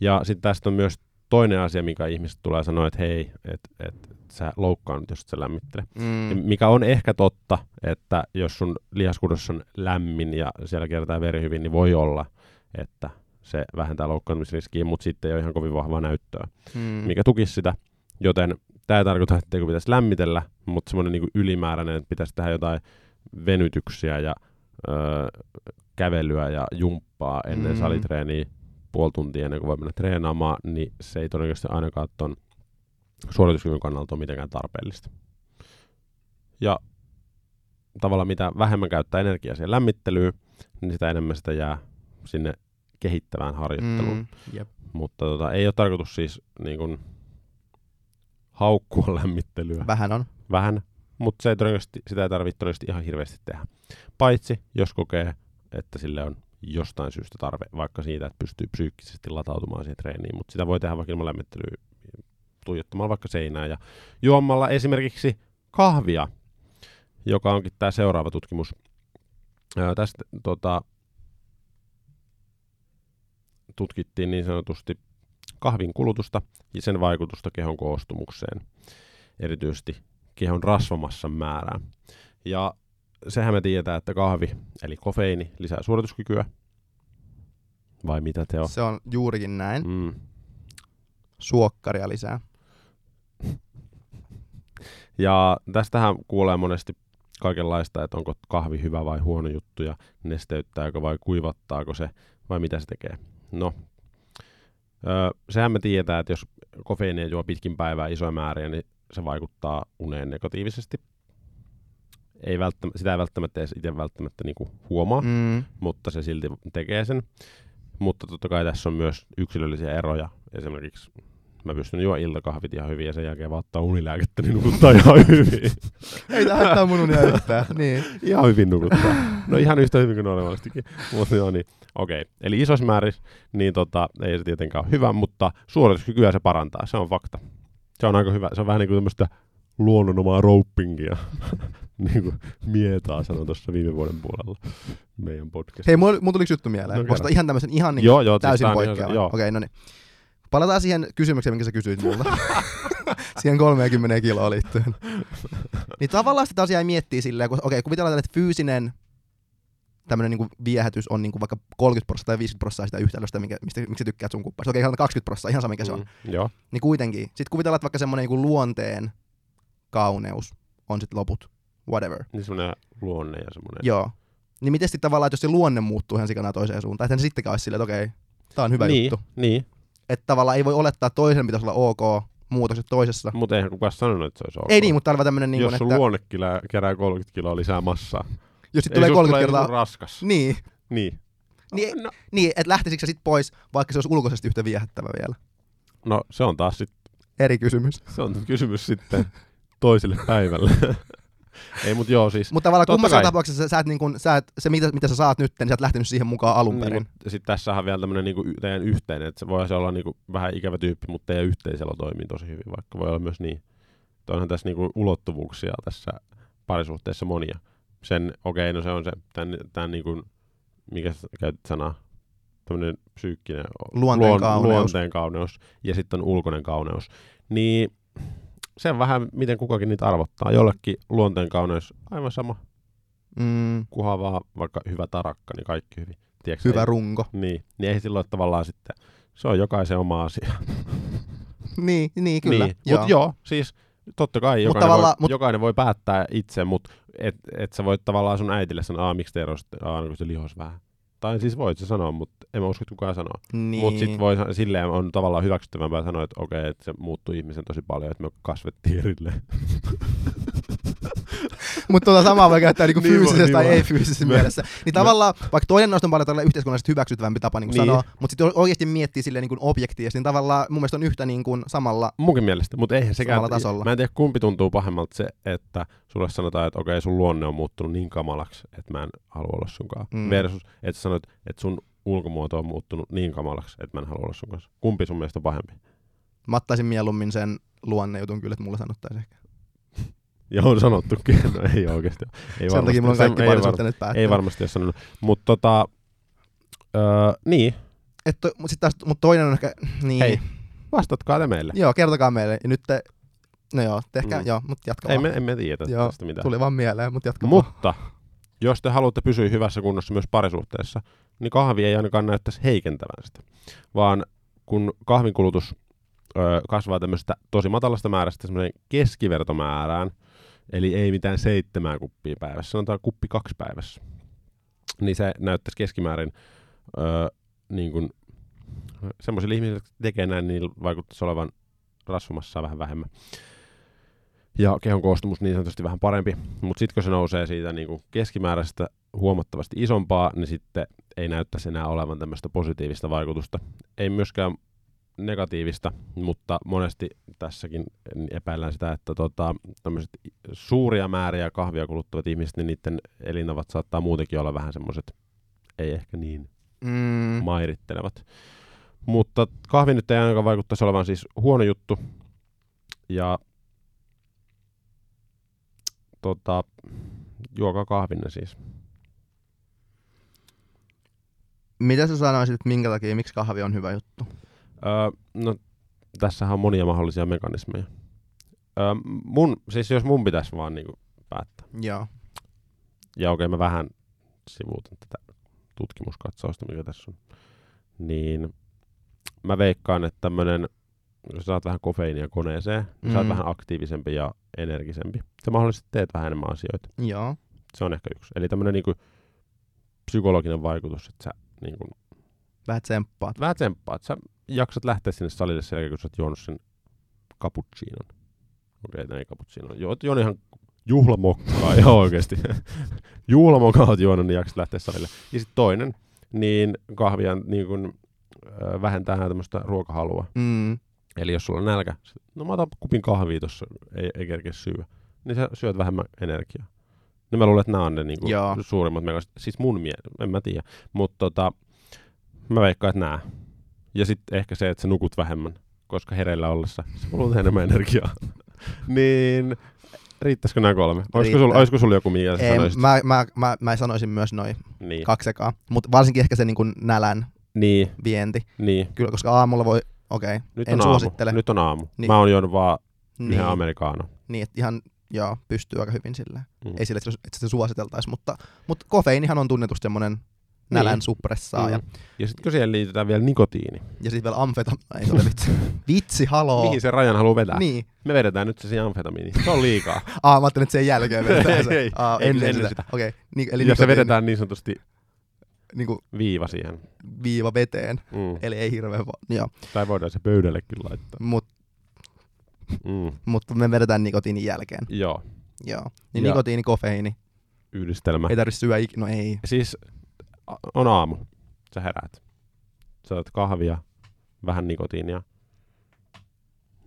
Ja sitten tästä on myös toinen asia, mikä ihmiset tulee sanoa, että hei, että et, sä loukkaannut, jos sä lämmittele. Mm. Mikä on ehkä totta, että jos sun lihaskudossa on lämmin ja siellä kiertää veri hyvin, niin voi olla, että se vähentää loukkaantumisriskiä, mutta sitten ei ole ihan kovin vahvaa näyttöä, Mm. mikä tukisi sitä. Joten tämä ei tarkoita, että pitäisi lämmitellä, mutta semmoinen niin ylimääräinen, että pitäisi tehdä jotain venytyksiä ja öö, kävelyä ja jumppaa ennen Mm. salitreeniä puoli tuntia ennen kuin voi mennä treenaamaan, niin se ei todennäköisesti ainakaan ton suorituskyvyn kannalta ole mitenkään tarpeellista. Ja tavallaan mitä vähemmän käyttää energiaa siihen lämmittelyyn, niin sitä enemmän sitä jää sinne kehittävään harjoitteluun. Mm. Jep. Mutta tota, ei ole tarkoitus siis niin kun, haukkua lämmittelyä Vähän on. vähän, mutta se ei todennäköisesti, sitä ei tarvitse todennäköisesti ihan hirveästi tehdä. Paitsi jos kokee, että sille on jostain syystä tarve, vaikka siitä, että pystyy psyykkisesti latautumaan siihen treeniin, mutta sitä voi tehdä vaikka ilman lämmittelyä tuijottamalla vaikka seinää ja juomalla esimerkiksi kahvia, joka onkin tämä seuraava tutkimus. Ää, tästä tota, tutkittiin niin sanotusti kahvin kulutusta ja sen vaikutusta kehon koostumukseen, erityisesti kehon rasvamassan määrään. Ja sehän me tiedetään, että kahvi, eli kofeiini, lisää suorituskykyä. Vai mitä te on? Se on juurikin näin. Mm. Suokkaria lisää. Ja tästähän kuulee monesti kaikenlaista, että onko kahvi hyvä vai huono juttu ja nesteyttääkö vai kuivattaako se vai mitä se tekee. No, öö, sehän me tiedetään, että jos kofeiinia juo pitkin päivää isoja määriä, niin se vaikuttaa uneen negatiivisesti. Ei välttämättä, sitä ei välttämättä edes itse välttämättä niinku huomaa, mm. Mm. mutta se silti tekee sen. Mutta totta kai tässä on myös yksilöllisiä eroja. Esimerkiksi mä pystyn juo iltakahvit ihan hyvin ja sen jälkeen vaan ottaa unilääkettä, niin nukuttaa ihan hyvin. Ei tämä haittaa mun unia yhtään. Niin. ihan hyvin nukuttaa. No ihan yhtä hyvin kuin normaalistikin. Mutta joo, niin. Okei. Okay. Eli isossa määrissä, niin tota, ei se tietenkään ole hyvä, mutta suorituskykyä se parantaa. Se on fakta. Se on aika hyvä. Se on vähän niin kuin tämmöistä luonnonomaa ropingia. niin kuin Mietaa sanoi tuossa viime vuoden puolella meidän podcast. Hei, mulla, mulla tuli yksi juttu mieleen. No, Vasta ihan tämmöisen ihan niin joo, joo, siis täysin poikkeavan. Okei, no niin. Palataan siihen kysymykseen, minkä sä kysyit multa. siihen 30 kiloa liittyen. niin tavallaan sitä asiaa ei miettii silleen, kun okei, kuvitellaan, että fyysinen tämmöinen niinku viehätys on niinku vaikka 30 prosenttia tai 50 prosenttia sitä yhtälöstä, minkä, mistä, miksi tykkäät sun kumppanista. Okei, sanotaan 20 prosenttia, ihan sama mikä se on. Mm, joo. Niin kuitenkin. Sitten kuvitellaan, että vaikka semmoinen niinku luonteen kauneus on sitten loput. Whatever. Niin semmoinen luonne ja semmoinen. Joo. Niin miten sitten tavallaan, että jos se luonne muuttuu ihan sikana toiseen suuntaan, että se sittenkään olisi silleen, että okei, tää on hyvä niin, juttu. Niin, Että tavallaan ei voi olettaa, että toisen pitäisi olla ok, muutokset toisessa. mutta eihän kukaan sanonut, että se olisi ok. Ei niin, mutta täällä on tämmöinen, niin Jos sun että luonne kerää 30 kiloa lisää massaa. jos sitten Ei tulee susta 30 tule kertaa, raskas. niin, Niin. Niin- no, niin että lähtisikö se sitten pois, vaikka se olisi ulkoisesti yhtä viehättävä vielä. no, se on taas sit, Eri kysymys. se on kysymys sitten toiselle päivälle. Ei, mutta joo siis. Mutta tavallaan kummassa kai. tapauksessa sä, sä et, niin kuin, sä et, se, mitä, mitä sä saat nyt, niin sä et lähtenyt siihen mukaan alun perin. Niin, mutta sitten tässä on vielä tämmöinen y- teidän yhteinen, että se voi olla niinku vähän ikävä tyyppi, mutta teidän yhteisellä toimii tosi hyvin, vaikka voi olla myös niin. Että Onhan tässä niinku ulottuvuuksia tässä parisuhteessa monia. Sen, okei, okay, no se on se, tämän, tämän niinku, mikä sä käytit sanaa, tämmöinen psyykkinen Luonteen kauneus. luonteen kauneus ja sitten on ulkoinen kauneus. Niin se on vähän, miten kukakin niitä arvottaa. Jollekin luonteen kauneus aivan sama, Mm, kunhan vaan vaikka hyvä tarakka, niin kaikki hyvin. Tiedätkö, hyvä ei, runko. niin, niin ei silloin tavallaan sitten, se on jokaisen oma asia. Niin, niin kyllä. niin. Mutta joo, siis Totta kai, Mut jokainen, voi, mut- jokainen voi päättää itse, mutta et, et sä voit tavallaan sun äitille sanoa, aa, miksi te kun se lihos vähän. Tai siis voit se sanoa, mutta en mä usko, että kukaan sanoo. Niin. Mutta sitten voi silleen on tavallaan hyväksyttävämpää sanoa, että okei, että se muuttui ihmisen tosi paljon, että me kasvettiin erilleen. Mutta tuota samaa voi käyttää niinku Niin fyysisessä niin tai voi. ei fyysisessä Me- mielessä. Niin tavallaan, vaikka toinen noista on paljon tällä yhteiskunnallisesti hyväksyttävämpi tapa niin Niin. sanoa, mutta sitten oikeasti miettii silleen niin objektiivisesti, niin tavallaan mun mielestä on yhtä niin kuin samalla, Munkin mielestä, mutta eihän sekään... Samalla tasolla. Mä en tiedä, kumpi tuntuu pahemmalta se, että sulle sanotaan, että okei, sun luonne on muuttunut niin kamalaksi, että mä en halua olla sunkaan. Mm. Versus, että sanoit, että sun ulkomuoto on muuttunut niin kamalaksi, että mä en halua olla sun kanssa. Kumpi sun mielestä on pahempi? mä ottaisin mieluummin sen luonnejutun kyllä, että mulle sanottaisiin ehkä. Ja on sanottukin, no ei oikeasti. Ei Sen takia mulla on kaikki parisuhteet nyt päättynyt. ei varmasti ole sanonut. Mutta tota, öö, niin, Että, mutta sitten taas, mut toinen on ehkä, niin. Hei, vastatkaa te meille. Joo, kertokaa meille. Ja nyt te, no joo, tehkää, Mm. joo, mutta jatka Ei vaan. me, emme tiedä Joo, tästä mitään. Tuli vaan mieleen, mutta jatka vaan. Mutta jos te haluatte pysyä hyvässä kunnossa myös parisuhteessa, niin kahvi ei ainakaan näyttäisi heikentävän sitä. Vaan kun kahvin kulutus ö, kasvaa tämmöistä tosi matalasta määrästä semmoiseen keskivertomäärään, eli ei mitään seitsemää kuppia päivässä, sanotaan kuppi kaksi päivässä, niin se näyttäisi keskimäärin ö, niin kuin, semmoisille ihmisille, jotka tekee näin, niin vaikuttaisi olevan rasvamassa vähän vähemmän ja kehon koostumus niin sanotusti vähän parempi. Mutta sitten kun se nousee siitä niin kuin keskimääräisestä huomattavasti isompaa, niin sitten ei näyttäisi enää olevan tämmöistä positiivista vaikutusta. Ei myöskään negatiivista, mutta monesti tässäkin epäillään sitä, että tota, tämmöiset suuria määriä kahvia kuluttavat ihmiset, niin niiden elinavat saattaa muutenkin olla vähän semmoiset, ei ehkä niin Mm, mairittelevat. Mutta kahvi nyt ei ainakaan vaikuttaisi olevan siis huono juttu. Ja tota, juokaa kahvinne siis. mitä sä sanoisit, että minkä takia, miksi kahvi on hyvä juttu? Öö, no, tässähän on monia mahdollisia mekanismeja. Öö, mun, siis jos mun pitäisi vaan niinku päättää. Joo. Ja okei, mä vähän sivuutan tätä tutkimuskatsausta, mikä tässä on. Niin mä veikkaan, että tämmönen, jos saat vähän kofeiinia koneeseen, niin sä oot Mm. vähän aktiivisempi ja energisempi. Sä mahdollisesti teet vähän enemmän asioita. Joo. Se on ehkä yksi. Eli tämmönen niinku psykologinen vaikutus, että sä niinku, Vähän tsemppaat. vähän tsemppaat. Sä jaksat lähteä sinne salille sen jälkeen, kun sä oot juonut sen cappuccinon. Okei, okay, ei cappuccino. Juot, juon ihan juhlamokkaa, ihan oikeesti. juhlamokkaa oot juonut, niin jaksat lähteä salille. Ja sitten toinen, niin kahvia niin kun, ö, vähentää tämmöistä ruokahalua. Mm. Eli jos sulla on nälkä, sit, no mä otan kupin kahvia tossa, ei, ei kerkeä syödä, niin sä syöt vähemmän energiaa. Niin mä luulen, että nämä on ne niinku Joo. suurimmat mekanismit. Siis mun mielestä, en mä tiedä. Mutta tota, mä veikkaan, että nämä. Ja sitten ehkä se, että sä nukut vähemmän, koska hereillä ollessa sä kulutat enemmän energiaa. niin riittäisikö nämä kolme? Olisiko sulla, olisiko sulla joku, mikä sä Ei, sanoisit? mä, mä, mä, mä sanoisin myös noin Niin, kaksi ekaa. Mutta varsinkin ehkä se niin kuin nälän niin, vienti. niin. Kyllä, koska aamulla voi, okei, okay, Nyt en on aamu. suosittele. Nyt on aamu. Niin. Mä oon juonut vaan niin, yhden amerikaano. niin, että ihan, joo, pystyy aika hyvin sillä. Mm. Ei sille, että, se- että se suositeltaisi, mutta, mutta kofeiinihan on tunnetusti semmoinen nälän Niin. suppressaaja. Mm. Ja sitten kun siihen liitetään vielä nikotiini. Ja sitten vielä amfeta... Ei se ole vitsi. vitsi, haloo. Mihin se rajan haluaa vetää? Niin. Me vedetään nyt se siihen amfetamiini. Se on liikaa. Aa, mä ajattelin, että sen jälkeen vedetään se. Ei, Aa, ei, ennen, ennen sitä. sitä. Okei, niin, eli Eli ja se vedetään niin sanotusti niin kuin viiva siihen. viiva veteen. Mm. Eli ei hirveän va- joo. Tai voidaan se pöydällekin laittaa. Mut, Mm. mutta me vedetään nikotiinin jälkeen. Joo, Joo. Niin Ja- nikotiini, kofeiini. yhdistelmä. Ei tarvitse syödä ikinä. No ei. Siis on aamu. Sä heräät. Sä otat kahvia, vähän nikotiinia.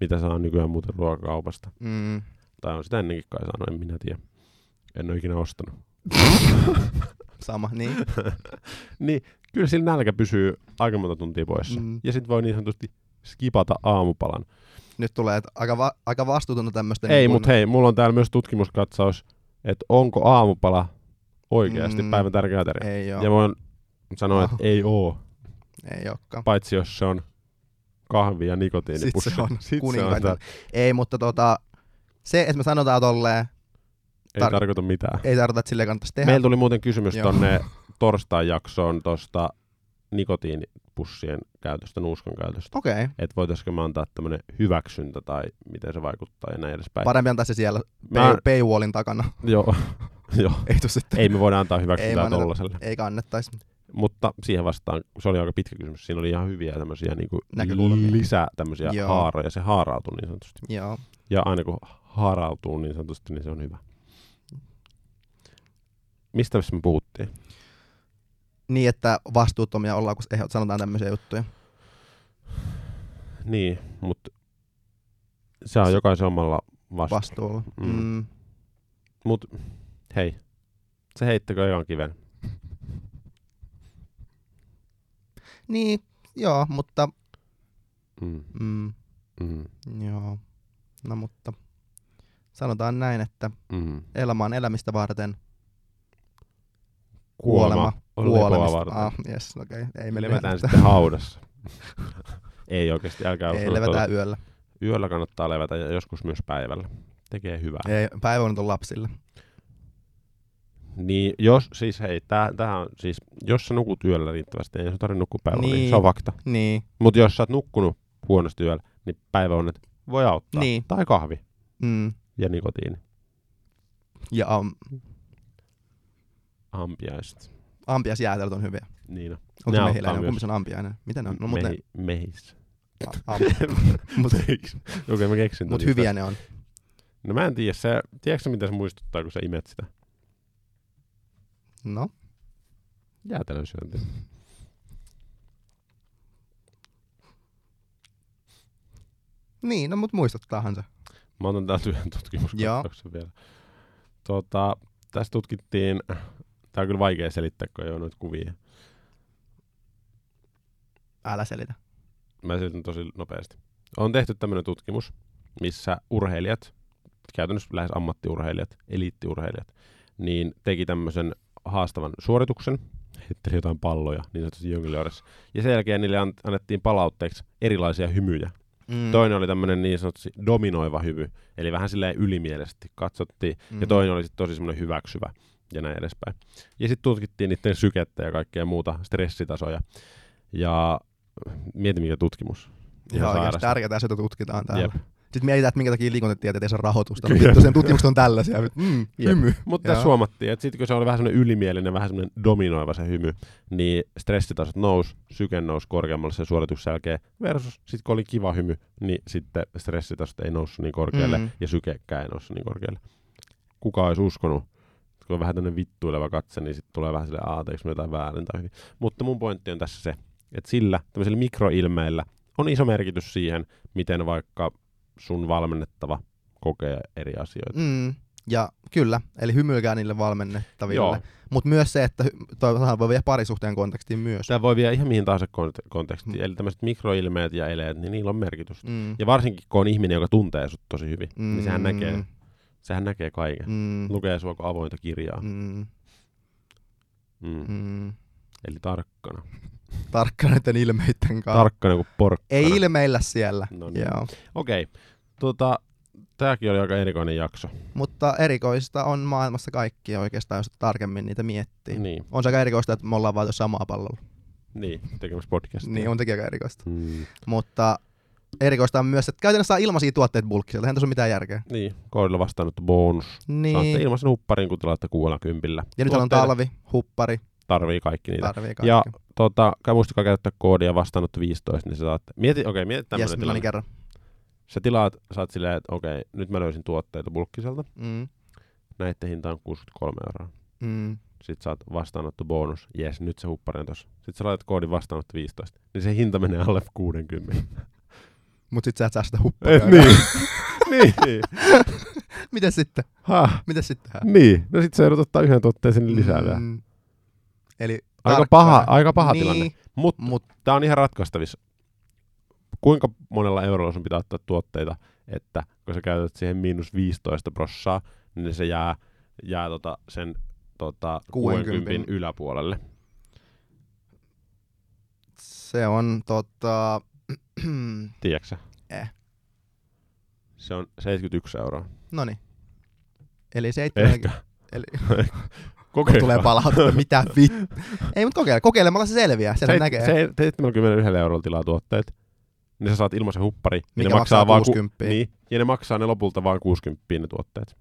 Mitä saa nykyään muuten ruokakaupasta. Mm. Tai on sitä ennenkin kai saanut, en minä tiedä. En ole ikinä ostanut. Sama, niin. Niin, kyllä sillä nälkä pysyy aika monta tuntia poissa. Mm. Ja sit voi niin sanotusti skipata aamupalan. Nyt tulee, että aika, va- aika vastuutonta tämmöistä. Ei, mutta hei, mulla on täällä myös tutkimuskatsaus, että onko aamupala oikeasti Mm. päivän tärkeä ateria. Ei oo. Ja voin sanoa, että Oho. ei oo, Ei ookaan. paitsi jos se on kahvi ja nikotiinipussi. Sit se on Sit se on Ei, mutta tota, se, että me sanotaan tolleen, ei Tar- tarkoita mitään. ei tarkoita, että silleen kannattaisi tehdä. Meillä tuli muuten kysymys Joo. tonne torstain jaksoon tosta pussien käytöstä, nuuskan käytöstä. Okei. Okay. Että voitaisiko me antaa tämmöinen hyväksyntä tai miten se vaikuttaa ja näin edespäin. Parempi antaa se siellä Mä- pay, paywallin takana. Joo, joo. Ei sitten. Ei me voida antaa hyväksyntää tollaselle. Ei kannettaisi. Mutta siihen vastaan, se oli aika pitkä kysymys, siinä oli ihan hyviä tämmöisiä niin Näkökulmia. lisää tämmöisiä Joo. haaroja. Se haarautuu niin sanotusti. Joo. Ja aina kun haarautuu niin sanotusti, niin se on hyvä. Mistä me puhuttiin? Niin, että vastuuttomia ollaan, kun eh- sanotaan tämmöisiä juttuja. Niin, mutta se on jokaisen omalla vastuulla. Vastuulla. Mm. Mm. Mm. Hei, se heittäkö ekan kiven. Niin, joo, mutta... Mm. Mm, Mm. joo. No mutta sanotaan näin, että Mm. elämä on elämistä varten. Kuolema kuolemista. varten. Ah, yes, okei. Okay. Ei me Levätään sitten haudassa. Ei oikeasti, älkää Ei levätään tuota. yöllä. Yöllä kannattaa levätä ja joskus myös päivällä. Tekee hyvää. Ei, päivä on lapsille. Niin, jos, siis hei, tää, tämähän on, siis, jos sä nukut yöllä riittävästi, ei sun tarvitse nukkua päivällä, niin. Niin. se on fakta. Niin, Mutta jos sä oot nukkunut huonosti yöllä, niin päiväunet voi auttaa. Niin. Tai kahvi mm. ja nikotiini. ja um, Ampiaiset. ampiasjäätelöt on hyviä. Niin on. Onko Ne se mehiläinen? Kumpi se on ampiainen? Miten ne on? No, ne, Mehi, a, am, mut, Okei, mä keksin. mut hyviä just ne on. No mä en tiedä, se, tiedätkö sä, mitä se muistuttaa, kun sä imet sitä? No, Jäätelön syönti. niin, no mut muistuttaahan se. Mä otan täältä yhden tutkimuskatsauksen vielä. Tota, tässä tutkittiin, tää on kyllä vaikea selittää, kun ei ole noita kuvia. Älä selitä. Mä selitän tosi nopeasti. On tehty tämmöinen tutkimus, missä urheilijat, käytännössä lähes ammattiurheilijat, eliittiurheilijat, niin teki tämmöisen haastavan suorituksen, heitteli jotain palloja niin sanotusti jonglöörissä. Ja sen jälkeen niille an- annettiin palautteeksi erilaisia hymyjä. Mm. Toinen oli tämmöinen niin sanotusti dominoiva hymy, eli vähän silleen ylimielisesti katsottiin. mm. Ja toinen oli sitten tosi semmoinen hyväksyvä ja näin edespäin. Ja sitten tutkittiin niiden sykettä ja kaikkea muuta, stressitasoja. Ja mieti mikä tutkimus. Ihan sairasta. tärkeää, että tutkitaan täällä. Jep. Sitten mietitään, että minkä takia liikuntatieteet ei saa rahoitusta. Kyllä. vittu, sen tutkimukset on tällaisia. Mm, hymy. Mutta tässä huomattiin, että sitten kun se oli vähän semmoinen ylimielinen, vähän semmoinen dominoiva se hymy, niin stressitasot nousi, syke nousi korkeammalle sen suorituksen jälkeen, versus sitten kun oli kiva hymy, niin sitten stressitasot ei noussut niin korkealle Mm. ja sykekään ei noussut niin korkealle. Kuka olisi uskonut, kun on vähän tämmöinen vittuileva katse, niin sitten tulee vähän silleen, aah, teekö mä jotain väärin tai hyvin. Mutta mun pointti on tässä se, että sillä tämmöisellä mikroilmeillä on iso merkitys siihen, miten vaikka sun valmennettava kokee eri asioita. Mm. Ja kyllä, eli hymyilkää niille valmennettaville. Mutta myös se, että toivottavasti voi viedä parisuhteen kontekstiin myös. Tämä voi viedä ihan mihin tahansa kont- kontekstiin. Mm. Eli tämmöiset mikroilmeet ja eleet, niin niillä on merkitystä. Mm. Ja varsinkin kun on ihminen, joka tuntee sut tosi hyvin, mm. niin sehän näkee, sehän näkee kaiken. Mm. Lukee sua avointa kirjaa. Mm. Mm. Mm. Eli tarkkana. Tarkka näiden ilmeiden kanssa. Tarkkana kuin porkkana. Ei ilmeillä siellä. No niin. Joo. Okei. Okay. Tota, tääkin oli aika erikoinen jakso. Mutta erikoista on maailmassa kaikki oikeastaan, jos tarkemmin niitä miettii. Niin, On se aika erikoista, että me ollaan vaan tuossa samaa pallolla. niin tekemässä podcastia. Niin, on aika erikoista. Mm. Mutta erikoista on myös, että käytännössä saa ilmaisia tuotteita bulkkiselta. Eihän tässä ole mitään järkeä. Niin, koodilla vastaanotto bonus. Saatte Niin. ilmaisen hupparin, kun tilaatte kuulla kympillä. Ja nyt on talvi, huppari, Tarvii kaikki niitä. tarvii kaikki. Ja tota, muistakaa käyttää koodia vastaanotto 15, niin sä saat, mieti, okei, okay, mieti tämmönen Jes, tilanne. kerran. Sä tilaat, sä oot silleen, että okei, okay, nyt mä löysin tuotteita bulkkiselta, Mm. näitten hinta on 63 euroa. Mm. Sitten saat vastaanotto bonus, jes, nyt se huppari on tossa. Sitten sä laitat koodin vastaanotto 15, niin se hinta menee alle 60. Mut sit sä et saa sitä hupparia. Et niin. niin. Miten sitten? Ha, Miten sitten? niin. No sit sä joudut ottaa yhden tuotteen sinne lisää vielä. Eli Aika tarkkaan. paha, aika paha niin, tilanne. Mutta Mut tää on ihan ratkaistavissa. Kuinka monella eurolla sun pitää ottaa tuotteita, että kun sä käytät siihen miinus 15 prossaa, niin se jää, jää tota sen tota, 60 60 yläpuolelle. se on tota... Tiedätkö? Eh. Se on 71 euroa. Noni. Eli 7... Ehkä. Eli Kokeilla. tulee palautetta, mitä vit... Ei, mutta kokeile. kokeilemalla se selviää, sen Se, näkee. se 71 eurolla tilaa tuotteet, niin sä saat ilmaisen huppari. ja Mikä ne maksaa vaan ku- 60. niin, ja ne maksaa ne lopulta vain 60 ne tuotteet.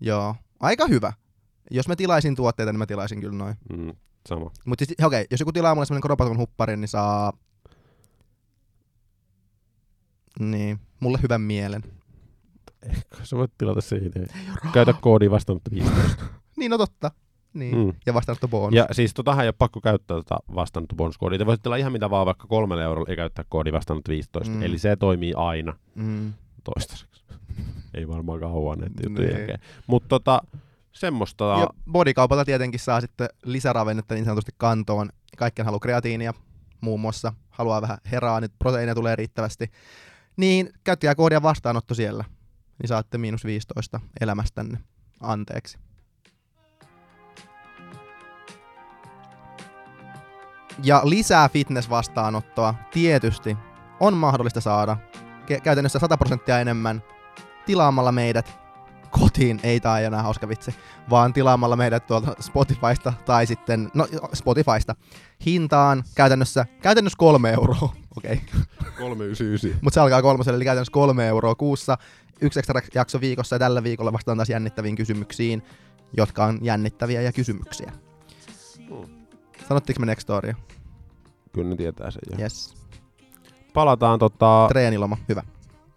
Joo, aika hyvä. Jos mä tilaisin tuotteita, niin mä tilaisin kyllä noin. Mm, sama. Mutta siis, okei, jos joku tilaa mulle semmonen koropaton hupparin, niin saa... Niin, mulle hyvän mielen. Sä voit tilata siitä. Käytä koodi vastaanotto 15. Niin, no totta. Niin, mm. Ja vastaanotto bonus. Ja siis totahan ei ole pakko käyttää tota vastaanotto bonuskoodia. Te voitte tilaa ihan mitä vaan vaikka kolmelle eurolla ja käyttää koodi vastaanotto 15. Mm. Eli se toimii aina Mm. toistaiseksi. ei varmaan kauan näiden juttujen Niin. jälkeen. Mutta tota, semmoista... Ja bodikaupalta tietenkin saa sitten lisäravennetta niin sanotusti kantoon. Kaikkien haluaa kreatiinia muun muassa. Haluaa vähän heraa, nyt proteiinia tulee riittävästi. Niin käyttäkää koodia vastaanotto siellä. Niin saatte miinus 15 elämästänne. Anteeksi. Ja lisää fitness-vastaanottoa tietysti on mahdollista saada ke- käytännössä 100 prosenttia enemmän tilaamalla meidät kotiin, ei tää enää hauska vitsi, vaan tilaamalla meidät tuolta Spotifysta tai sitten, no Spotifysta, hintaan käytännössä, käytännössä kolme euroa, okei, okay. 399. mutta se alkaa kolmoselle, eli käytännössä kolme euroa kuussa, yksi ekstra jakso viikossa ja tällä viikolla vastaan taas jännittäviin kysymyksiin, jotka on jännittäviä ja kysymyksiä. Sanottiinko me Nextoria? Kyllä ne tietää sen jo. Yes. Palataan tota, Treeniloma, hyvä.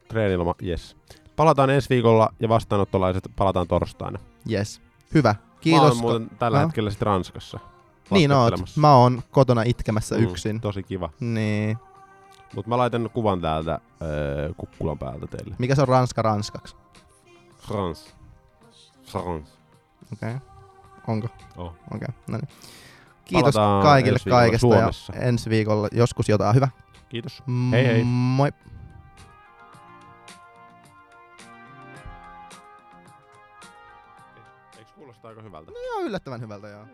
treeniloma, yes. Palataan ensi viikolla ja vastaanottolaiset palataan torstaina. Yes. Hyvä. Mä Kiitos. oon muuten tällä No. hetkellä sitten Ranskassa. niin oot. vastaanottelemassa. Mä oon kotona itkemässä Mm, yksin. Tosi kiva. Niin. Mutta mä laitan kuvan täältä öö, kukkulan päältä teille. Mikä se on Ranska ranskaksi? France. France. Okei. Okay. Onko? Oh. Okei, okay. no niin. Kiitos Palataan kaikille kaikesta Suomessa. ja ensi viikolla joskus jotain hyvä. Kiitos. Hei hei. Moi. Eikö kuulosta aika hyvältä? Joo, yllättävän hyvältä joo.